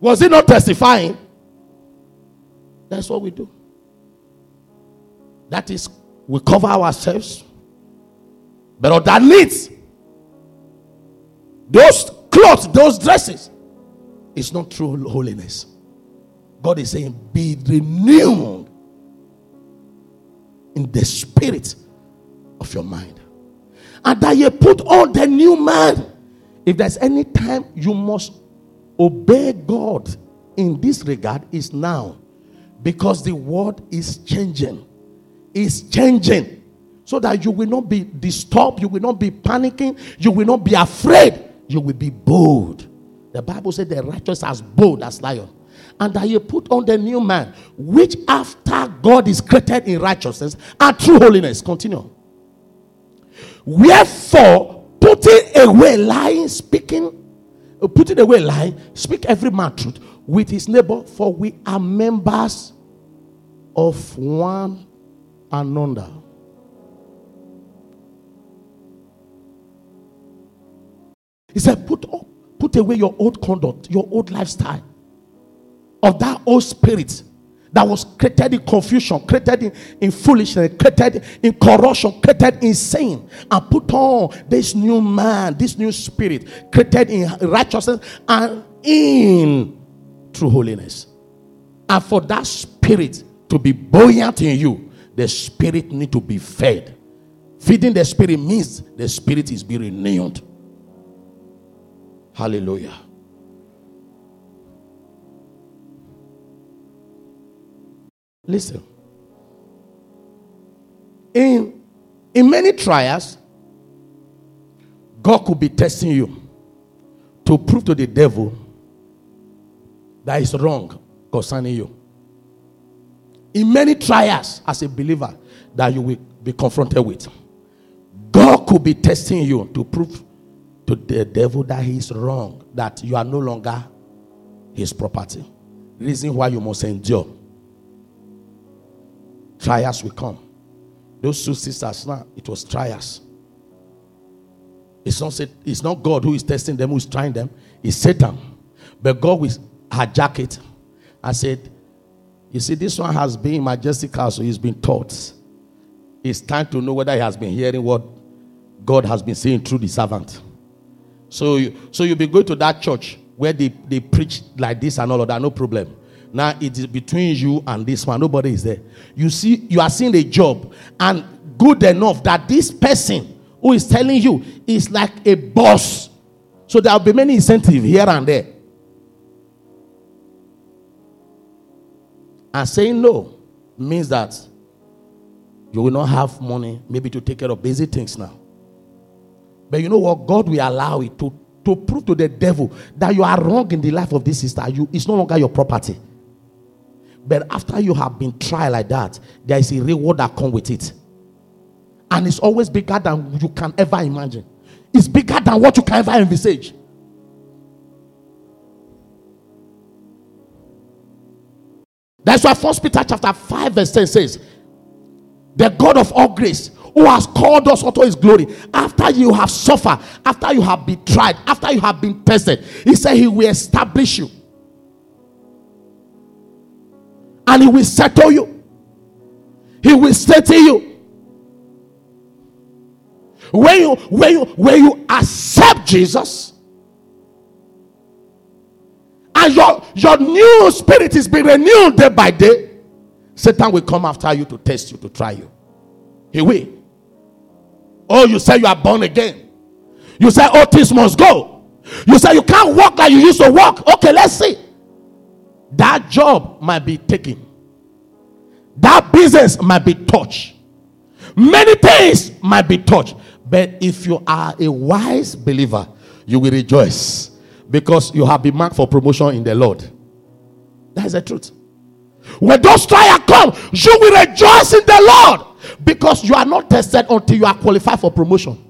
Was he not testifying? That's what we do. That is, we cover ourselves. But that underneath, those clothes, those dresses, it's not true holiness. God is saying, be renewed in the spirit of your mind. And that you put on the new man. If there's any time you must obey God in this regard, is now. Because the world is changing. Is changing. So that you will not be disturbed, you will not be panicking, you will not be afraid, you will be bold. The Bible said the righteous as bold as lion and that you put on the new man, which after God is created in righteousness and true holiness. Continue. Wherefore, putting away lying, speaking, uh, putting away lying, speak every man truth with his neighbor, for we are members of one another. He said, put up, put away your old conduct, your old lifestyle of that old spirit that was created in confusion, created in, in foolishness, created in corruption, created in sin, and put on this new man, this new spirit, created in righteousness and in true holiness. And for that spirit to be buoyant in you, the spirit need to be fed. Feeding the spirit means the spirit is being renewed. Hallelujah. Listen. In, in many trials, God could be testing you to prove to the devil that is wrong concerning you. In many trials, as a believer, that you will be confronted with, God could be testing you to prove to the devil that he is wrong, that you are no longer his property. Reason why you must endure trials will come. Those two sisters now, it was trials. It's not, it's not God who is testing them, who is trying them, it's Satan. But God will hijack jacket and said, You see, this one has been in majestic so he's been taught. It's time to know whether he has been hearing what God has been saying through the servant. So, you, so you'll be going to that church where they, they preach like this and all of that, no problem. Now it is between you and this one. Nobody is there. You see, you are seeing a job, and good enough that this person who is telling you is like a boss. So there will be many incentives here and there. And saying no means that you will not have money, maybe to take care of basic things now. But you know what? God will allow it to, to prove to the devil that you are wrong in the life of this sister. You, it's no longer your property. But after you have been tried like that, there is a reward that comes with it. And it's always bigger than you can ever imagine. It's bigger than what you can ever envisage. That's why First Peter chapter 5, verse 10 says, The God of all grace, who has called us unto his glory, after you have suffered, after you have been tried, after you have been tested, he said he will establish you and he will settle you. He will settle you. When you when you when you accept Jesus and your your new spirit is being renewed day by day, Satan will come after you to test you, to try you. He will. Oh, you say you are born again. You say all things must go. You say you can't walk like you used to walk. Okay, let's see that job might be taken, that business might be touched, many things might be touched. But if you are a wise believer, you will rejoice because you have been marked for promotion in the Lord. That is the truth. When those trials come, you will rejoice in the Lord because you are not tested until you are qualified for promotion.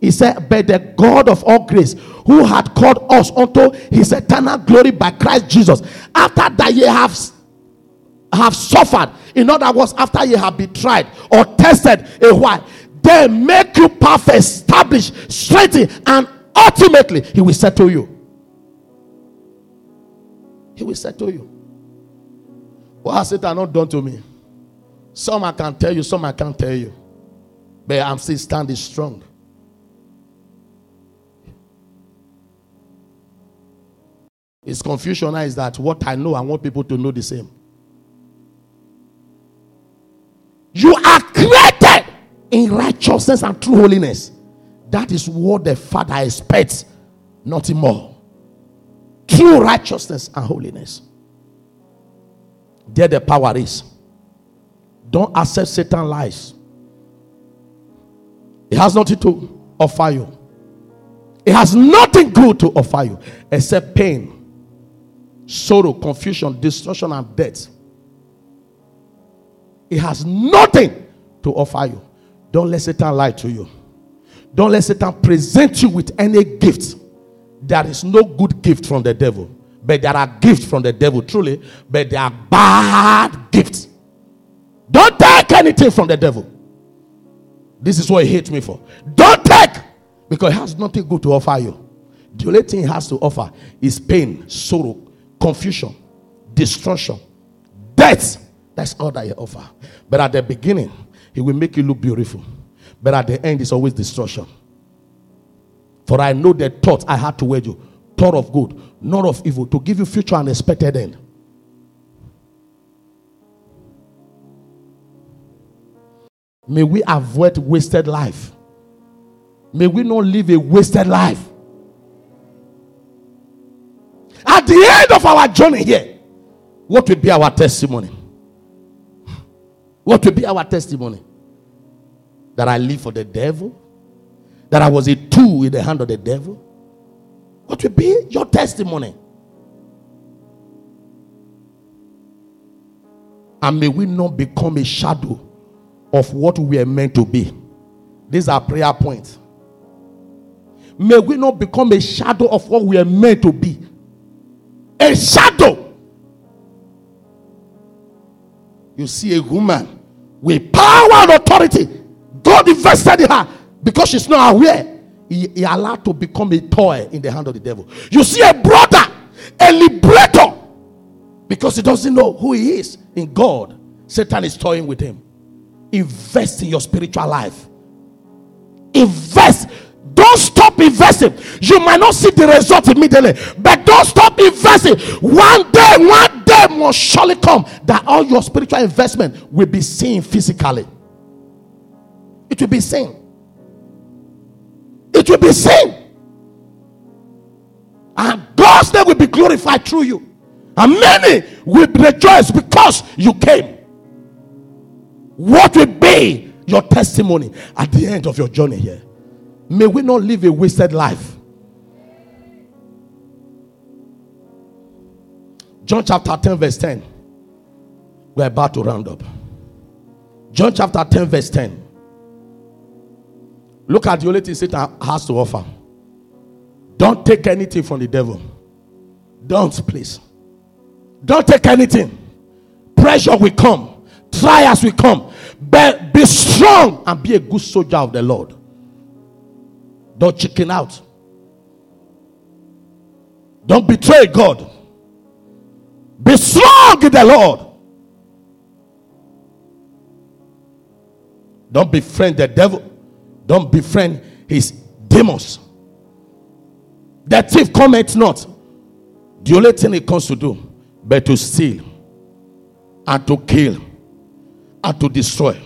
He said, But the God of all grace, who had called us unto his eternal glory by Christ Jesus, after that ye have, have suffered, in other words, after ye have been tried or tested a while, they make you perfect, established, strengthened, and Ultimately, He will settle you. He will settle you. What has Satan not done to me? Some I can tell you, some I can't tell you. But I'm still standing strong. It's confusion is that what I know, I want people to know the same. You are created in righteousness and true holiness. That is what the Father expects, nothing more. True righteousness and holiness. There the power is. Don't accept Satan lies. It has nothing to offer you. It has nothing good to offer you except pain, sorrow, confusion, destruction, and death. It has nothing to offer you. Don't let Satan lie to you. Don't let Satan present you with any gift. There is no good gift from the devil, but there are gifts from the devil, truly, but they are bad gifts. Don't take anything from the devil. This is what he hates me for. Don't take because he has nothing good to offer you. The only thing he has to offer is pain, sorrow, confusion, destruction, death. That's all that he offers. But at the beginning, he will make you look beautiful. But at the end, it's always destruction. For I know the thought I had to wage you, thought of good, not of evil, to give you future and expected end. May we avoid wasted life. May we not live a wasted life. At the end of our journey here, what will be our testimony? What will be our testimony? That I live for the devil? That I was a tool in the hand of the devil? What will be your testimony? And may we not become a shadow of what we are meant to be. These are prayer points. May we not become a shadow of what we are meant to be. A shadow. You see a woman with power and authority. God invested in her because she's not aware. He, he allowed to become a toy in the hand of the devil. You see a brother, a liberator, because he doesn't know who he is in God. Satan is toying with him. Invest in your spiritual life. Invest. Don't stop investing. You might not see the result immediately, but don't stop investing. One day, one day must surely come that all your spiritual investment will be seen physically. It will be seen. It will be seen. And God's name will be glorified through you. And many will rejoice because you came. What will be your testimony at the end of your journey here? May we not live a wasted life. John chapter 10, verse 10. We're about to round up. John chapter 10, verse 10. Look at the only thing Satan has to offer. Don't take anything from the devil. Don't, please. Don't take anything. Pressure will come, trials will come. But be strong and be a good soldier of the Lord. Don't chicken out. Don't betray God. Be strong in the Lord. Don't befriend the devil. Don't befriend his demons. The thief cometh not. The only thing he comes to do, but to steal and to kill and to destroy.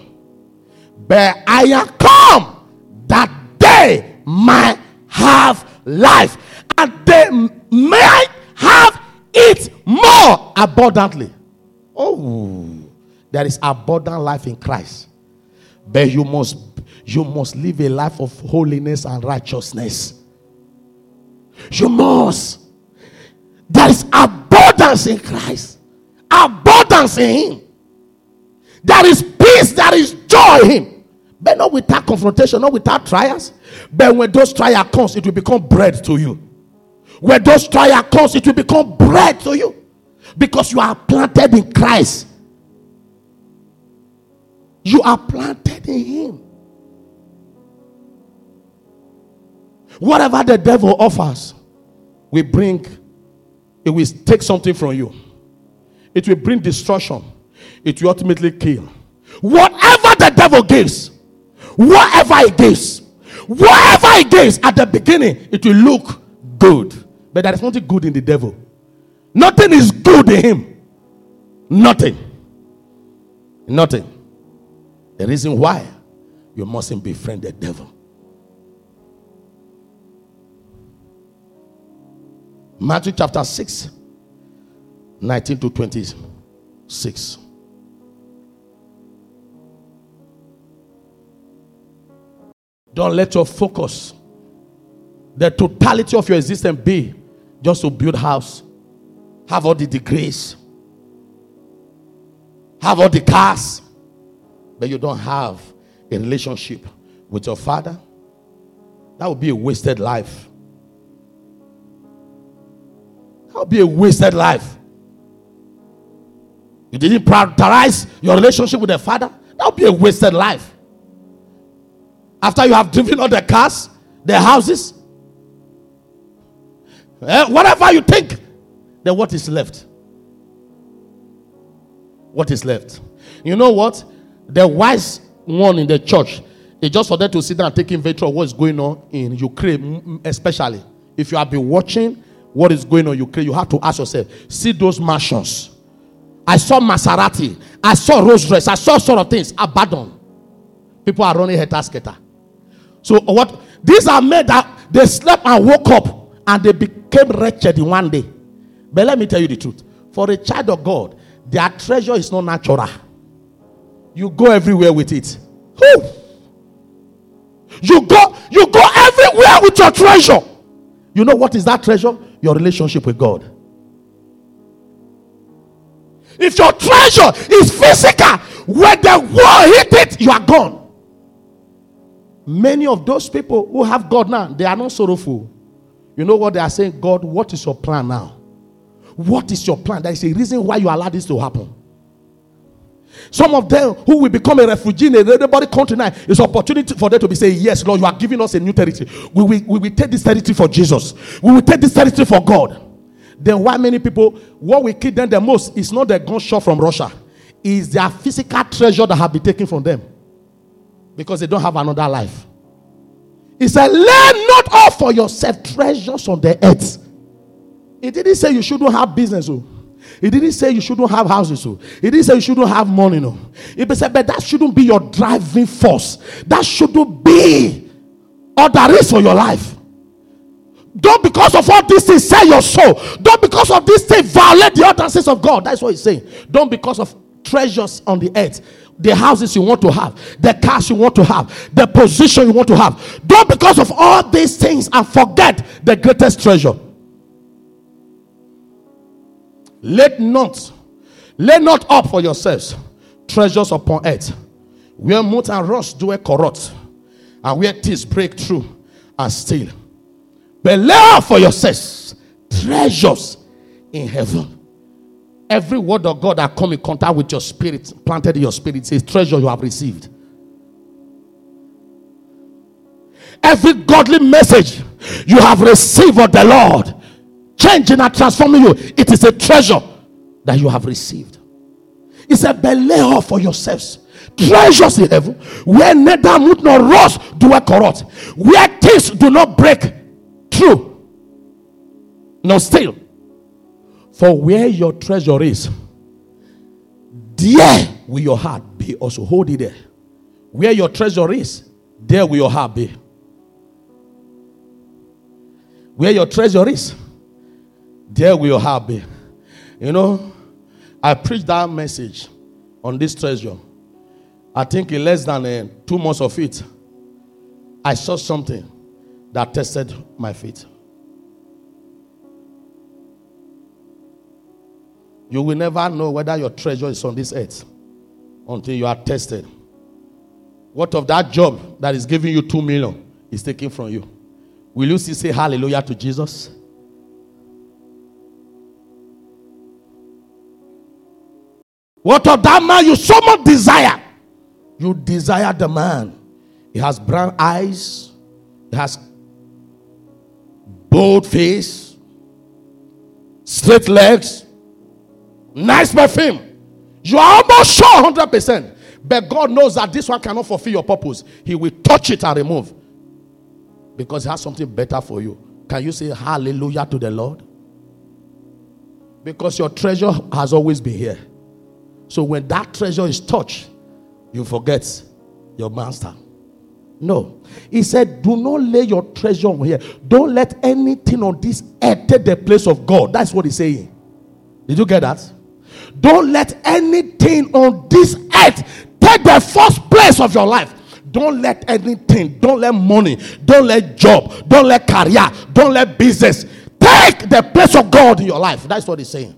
But I am come that they might have life and they might have it more abundantly. Oh, there is abundant life in Christ. But you must you must live a life of holiness and righteousness. You must. There is abundance in Christ. Abundance in Him. There is peace, there is joy in Him. But not without confrontation, not without trials. But when those trials comes, it will become bread to you. When those trials comes, it will become bread to you. Because you are planted in Christ. You are planted in Him. Whatever the devil offers, we bring, it will take something from you. It will bring destruction. It will ultimately kill. Whatever the devil gives, whatever he gives, whatever he gives at the beginning, it will look good. But there is nothing good in the devil. Nothing is good in him. Nothing. Nothing. The reason why you mustn't befriend the devil. Matthew chapter 6, 19 to 26. Don't let your focus, the totality of your existence be just to build house, have all the degrees, have all the cars, but you don't have a relationship with your father. That would be a wasted life. Would be a wasted life. You didn't prioritize your relationship with the father. That would be a wasted life. After you have driven all the cars, the houses, eh, whatever you think, then what is left? What is left? You know what? The wise one in the church they just for them to sit down and take inventory of what's going on in Ukraine, especially. If you have been watching what is going on in Ukraine, you have to ask yourself see those mansions. I saw Maserati, I saw Rolls Royce, I saw sort of things abandoned. People are running head skater. So what these are men that they slept and woke up and they became wretched in one day. But let me tell you the truth. For a child of God, their treasure is not natural. You go everywhere with it. Who? You go, you go everywhere with your treasure. You know what is that treasure? Your relationship with God. If your treasure is physical, when the war hit it, you are gone. Many of those people who have God now, they are not sorrowful. You know what they are saying? God, what is your plan now? What is your plan? There is a reason why you allow this to happen. Some of them who will become a refugee in a neighboring country now is opportunity for them to be saying, Yes, Lord, you are giving us a new territory. We will, we will take this territory for Jesus. We will take this territory for God. Then why many people, what will kill them the most is not the gunshot from Russia, is their physical treasure that have been taken from them because they don't have another life. He said, Lay not up for yourself treasures on the earth. He didn't say you shouldn't have business. Oh. He didn't say you shouldn't have houses. Oh. He didn't say you shouldn't have money. No. He said, but that shouldn't be your driving force. That shouldn't be all there is for your life. Don't because of all these things sell your soul. Don't because of this thing violate the utterances of God. That's what he's saying. Don't because of treasures on the earth the houses you want to have, the cars you want to have, the position you want to have. Don't because of all these things and forget the greatest treasure. Let not, lay not up for yourselves treasures upon earth, where moth and rust do a corrupt, and where thieves break through and steal. But lay up for yourselves treasures in heaven Every word of God that come in contact with your spirit, planted in your spirit, says treasure you have received. Every godly message you have received of the Lord, changing and transforming you, it is a treasure that you have received. It's a belay for yourselves. Treasures in heaven, where neither moth nor rust do a corrupt, where things do not break through, nor steal. For where your treasure is, there will your heart be also. Hold it there. Where your treasure is, there will your heart be. Where your treasure is, there will heart be. You know, I preached that message on this treasure. I think in less than uh, two months of it, I saw something that tested my faith. You will never know whether your treasure is on this earth until you are tested. What of that job that is giving you two million is taken from you? Will you still say hallelujah to Jesus? What of that man you so much desire? You desire the man. He has brown eyes, he has bold face, straight legs, Nice perfume. You are almost sure 100%. But God knows that this one cannot fulfill your purpose. He will touch it and remove. Because He has something better for you. Can you say hallelujah to the Lord? Because your treasure has always been here. So when that treasure is touched, you forget your master. No. He said, Do not lay your treasure on here. Don't let anything on this earth take the place of God. That's what he's saying. Did you get that? Don't let anything on this earth take the first place of your life. Don't let anything, don't let money, don't let job, don't let career, don't let business take the place of God in your life. That's what he's saying.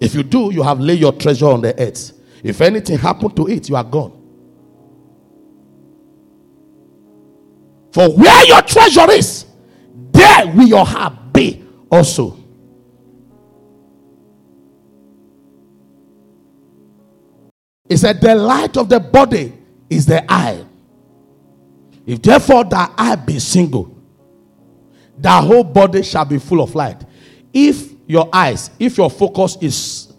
If you do, you have laid your treasure on the earth. If anything happened to it, you are gone. For where your treasure is, there will your heart be also. He said, The light of the body is the eye. If therefore the eye be single, the whole body shall be full of light. If your eyes, if your focus is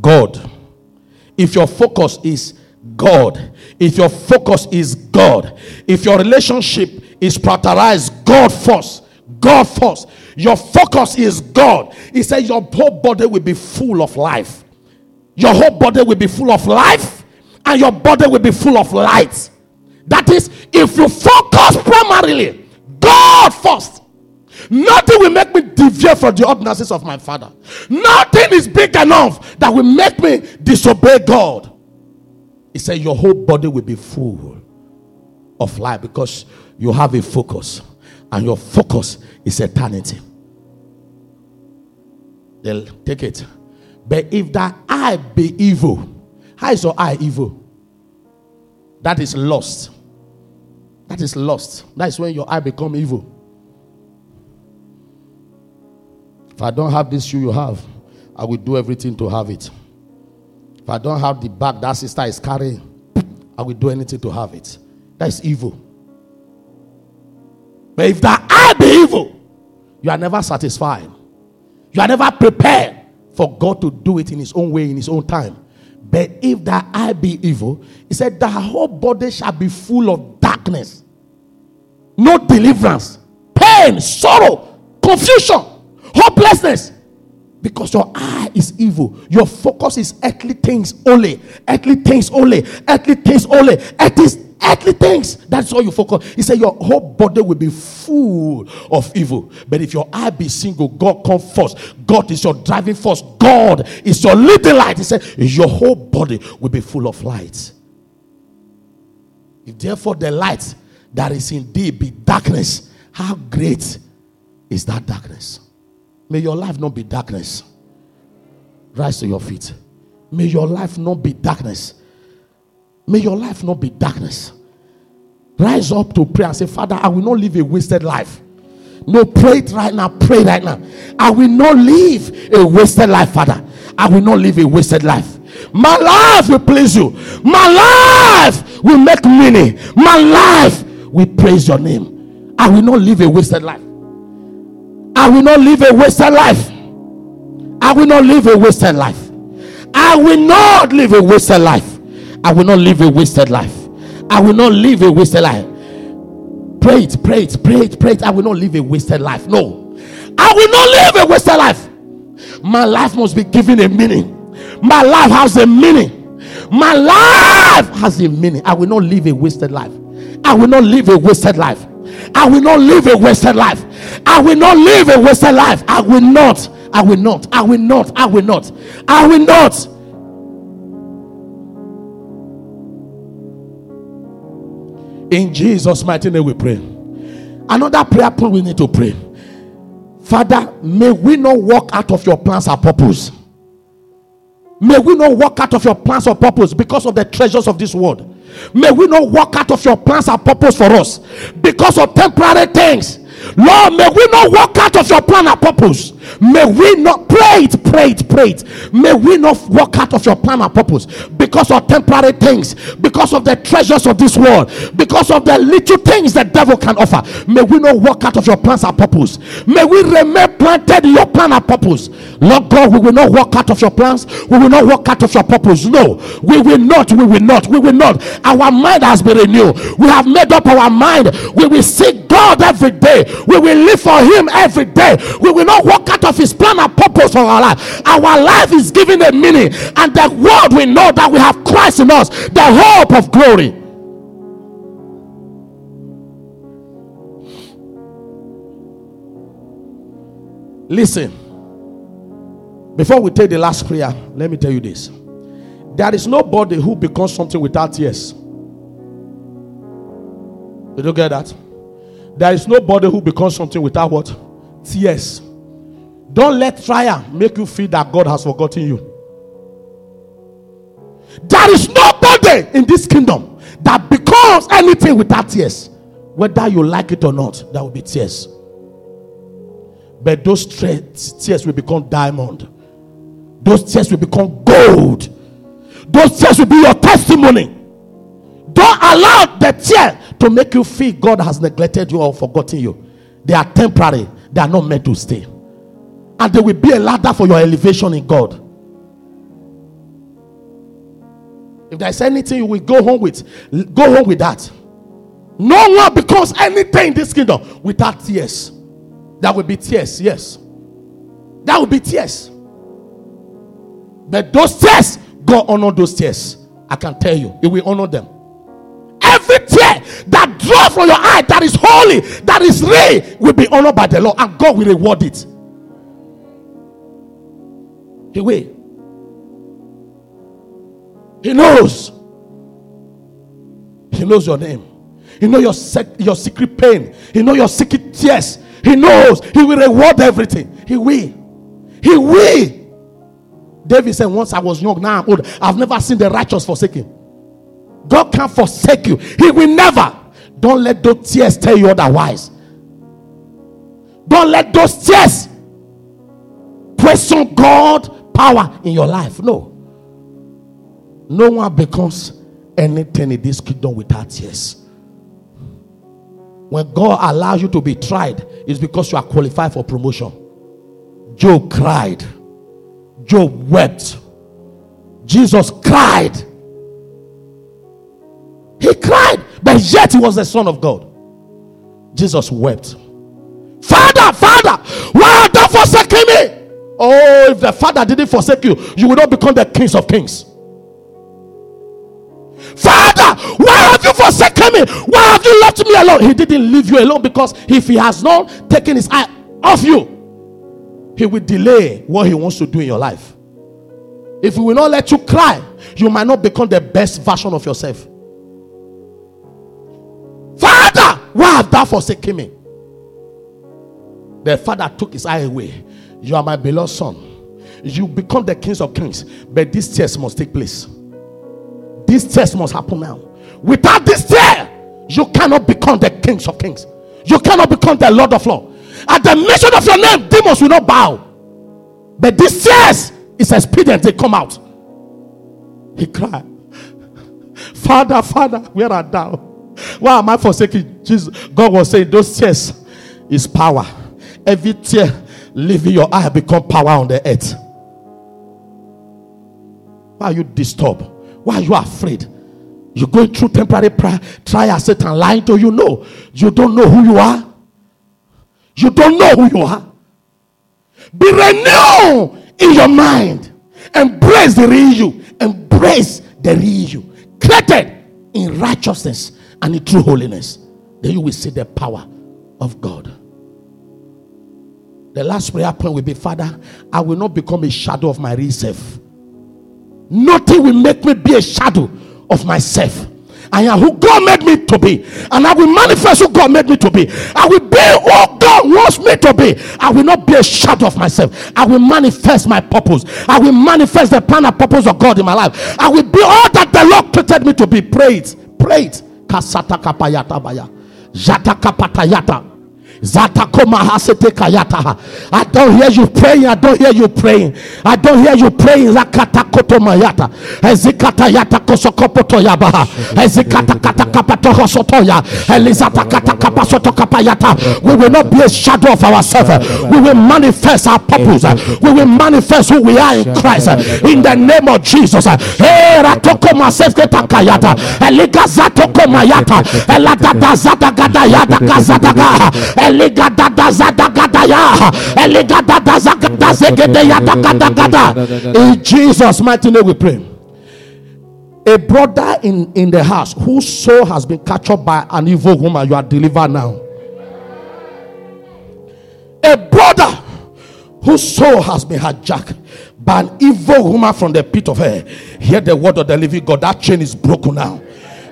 God, if your focus is God, if your focus is God, if your relationship is prioritized God first, God first, your focus is God. He said your whole body will be full of life. Your whole body will be full of life and your body will be full of light. That is, if you focus primarily God first, nothing will make me deviate from the ordinances of my father. Nothing is big enough that will make me disobey God. He said, Your whole body will be full of light because you have a focus, and your focus is eternity. They'll take it. But if that eye be evil, how is your eye evil? That is lost. That is lost. That is when your eye become evil. If I don't have this shoe you have, I will do everything to have it. If I don't have the bag that sister is carrying, I will do anything to have it. That is evil. But if that eye be evil, you are never satisfied. You are never prepared for God to do it in His own way, in His own time. But if that eye be evil, He said, the whole body shall be full of darkness, no deliverance, pain, sorrow, confusion, hopelessness. Because your eye is evil. Your focus is earthly things only. Earthly things only. Earthly things only. Earthly, earthly things. That's all you focus. He said your whole body will be full of evil. But if your eye be single, God come first. God is your driving force. God is your leading light. He said your whole body will be full of light. If therefore the light that is indeed be darkness, how great is that darkness? May your life not be darkness. Rise to your feet. May your life not be darkness. May your life not be darkness. Rise up to pray and say, Father, I will not live a wasted life. No, pray it right now. Pray right now. I will not live a wasted life, Father. I will not live a wasted life. My life will please you. My life will make meaning. My life will praise your name. I will not live a wasted life. I will not live a wasted life. I will not live a wasted life. I will not live a wasted life. I will not live a wasted life. I will not live a wasted life. Pray it, pray it, pray it, pray it. I will not live a wasted life. No. I will not live a wasted life. My life must be given a meaning. My life has a meaning. My life has a meaning. I will not live a wasted life. I will not live a wasted life. I will not live a wasted life. I will not live a wasted life. I will not. I will not. I will not. I will not. I will not. In Jesus' mighty name we pray. Another prayer point we need to pray. Father, may we not walk out of your plans and purpose. May we not walk out of your plans or purpose because of the treasures of this world. May we not walk out of your plans and purpose for us because of temporary things. Lord, may we not walk out of your plan and purpose. May we not pray it, pray it, pray it. May we not walk out of your plan and purpose because of temporary things, because of the treasures of this world, because of the little things the devil can offer. May we not walk out of your plans and purpose. May we remain planted in your plan and purpose. Lord God, we will not walk out of your plans. We will not walk out of your purpose. No, we will not. We will not. We will not. Our mind has been renewed. We have made up our mind. We will seek God every day. We will live for Him every day. We will not walk out of his plan and purpose for our life. Our life is given a meaning, and the world will know that we have Christ in us, the hope of glory. Listen, before we take the last prayer, let me tell you this. There is nobody who becomes something without tears. You get that? There is nobody who becomes something without what? Tears. Don't let trial make you feel that God has forgotten you. There is nobody in this kingdom that becomes anything without tears. Whether you like it or not, there will be tears. But those tears will become diamond. Those tears will become gold. Those tears will be your testimony. Don't allow the tear to make you feel God has neglected you or forgotten you. They are temporary, they are not meant to stay. And there will be a ladder for your elevation in God. If there's anything you will go home with, go home with that. No one becomes anything in this kingdom without tears. That will be tears, yes. That will be tears. But those tears, God honor those tears. I can tell you, He will honor them. Every tear that draws from your eye that is holy, that is real, will be honored by the Lord, and God will reward it. He will. He knows. He knows your name. He knows your sec- your secret pain. He knows your secret tears. He knows He will reward everything. He will. He will. David said, Once I was young, now I'm old. I've never seen the righteous forsaken. God can't forsake you. He will never. Don't let those tears tell you otherwise. Don't let those tears question God power in your life. No. No one becomes anything in this kingdom without tears. When God allows you to be tried, it's because you are qualified for promotion. Job cried. Job wept. Jesus cried. He cried, but yet he was the Son of God. Jesus wept. Father, Father, why have thou forsaken me? Oh, if the Father didn't forsake you, you would not become the kings of kings. Father, why have you forsaken me? Why have you left me alone? He didn't leave you alone because if he has not taken his eye off you, he will delay what he wants to do in your life. If he will not let you cry, you might not become the best version of yourself. Father, why have thou forsaken me? The father took his eye away. You are my beloved son. You become the kings of kings, but this test must take place. This test must happen now. Without this test, you cannot become the kings of kings. You cannot become the Lord of Lords. At the mention of your name, demons will not bow. But this test is expedient, they come out. He cried, Father, Father, where art thou? Why am I forsaken? Jesus, God was saying, Those tears is power. Every tear leaving your eye become power on the earth. Why are you disturbed? Why are you afraid? You're going through temporary prayer, trial, Satan lying to you. No, you don't know who you are. You don't know who you are. Be renewed in your mind. Embrace the real you. Embrace the real you. Created in righteousness and in true holiness. Then you will see the power of God. The last prayer point will be Father, I will not become a shadow of my real self. Nothing will make me be a shadow of myself. I am who God made me to be, and I will manifest who God made me to be. I will be who God wants me to be. I will not be a shadow of myself. I will manifest my purpose. I will manifest the plan and purpose of God in my life. I will be all that the Lord created me to be. Pray it. Pray it. Kasata kapayata baya. Jata kapatayata. I don't hear you praying. I don't hear you praying. I don't hear you praying. Zakata kotomayata. Ezikata yata kosokopoto yabaha. Ezikata kata kapato hosotoya. Elizata kata kapasoto kapayata. We will not be a shadow of ourselves. We will manifest our purpose. We will manifest who we are in Christ. In the name of Jesus. Hey, ratoko masefke takayata. Eligazato komayata. Eladada zata gada yata kazata In Jesus' mighty name we pray. A brother in, in the house whose soul has been captured by an evil woman, you are delivered now. A brother whose soul has been hijacked by an evil woman from the pit of hell. Hear the word of the living God. That chain is broken now.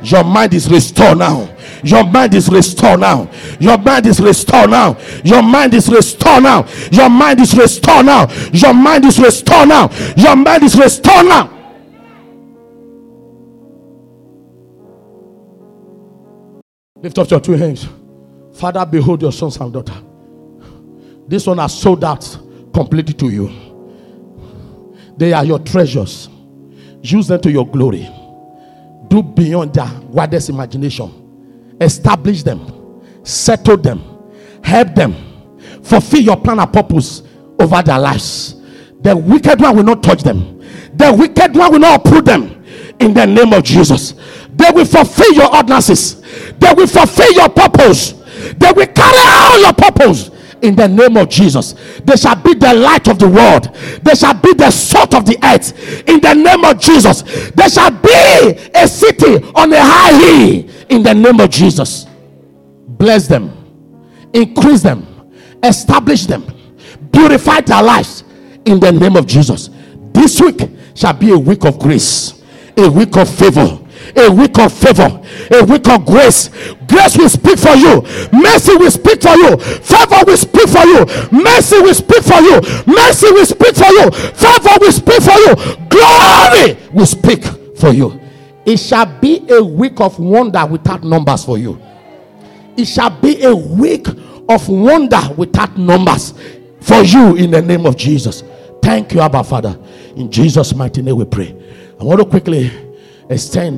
Your mind is restored now. Your mind is restored now. Your mind is restored now. Your mind is restored now. Your mind is restored now. Your mind is restored now. Your mind is restored now. Lift up your two hands. Father, behold your sons and daughter. This one has sold out completely to you. They are your treasures. Use them to your glory. Do beyond their wildest imagination. Establish them. Settle them. Help them. Fulfill your plan and purpose over their lives. The wicked one will not touch them. The wicked one will not uproot them. In the name of Jesus. They will fulfill your ordinances. They will fulfill your purpose. They will carry out your purpose in the name of Jesus. They shall be the light of the world. They shall be the salt of the earth in the name of Jesus. They shall be a city on a high hill in the name of Jesus. Bless them, increase them, establish them, beautify their lives in the name of Jesus. This week shall be a week of grace, a week of favor a week of favor, a week of grace. Grace will speak for you, mercy will speak for you, favor will speak for you, mercy will speak for you, mercy will speak for you, favor will speak for you, glory will speak for you. It shall be a week of wonder without numbers for you. It shall be a week of wonder without numbers for you in the name of Jesus. Thank you, Abba Father. In Jesus' mighty name we pray. I want to quickly extend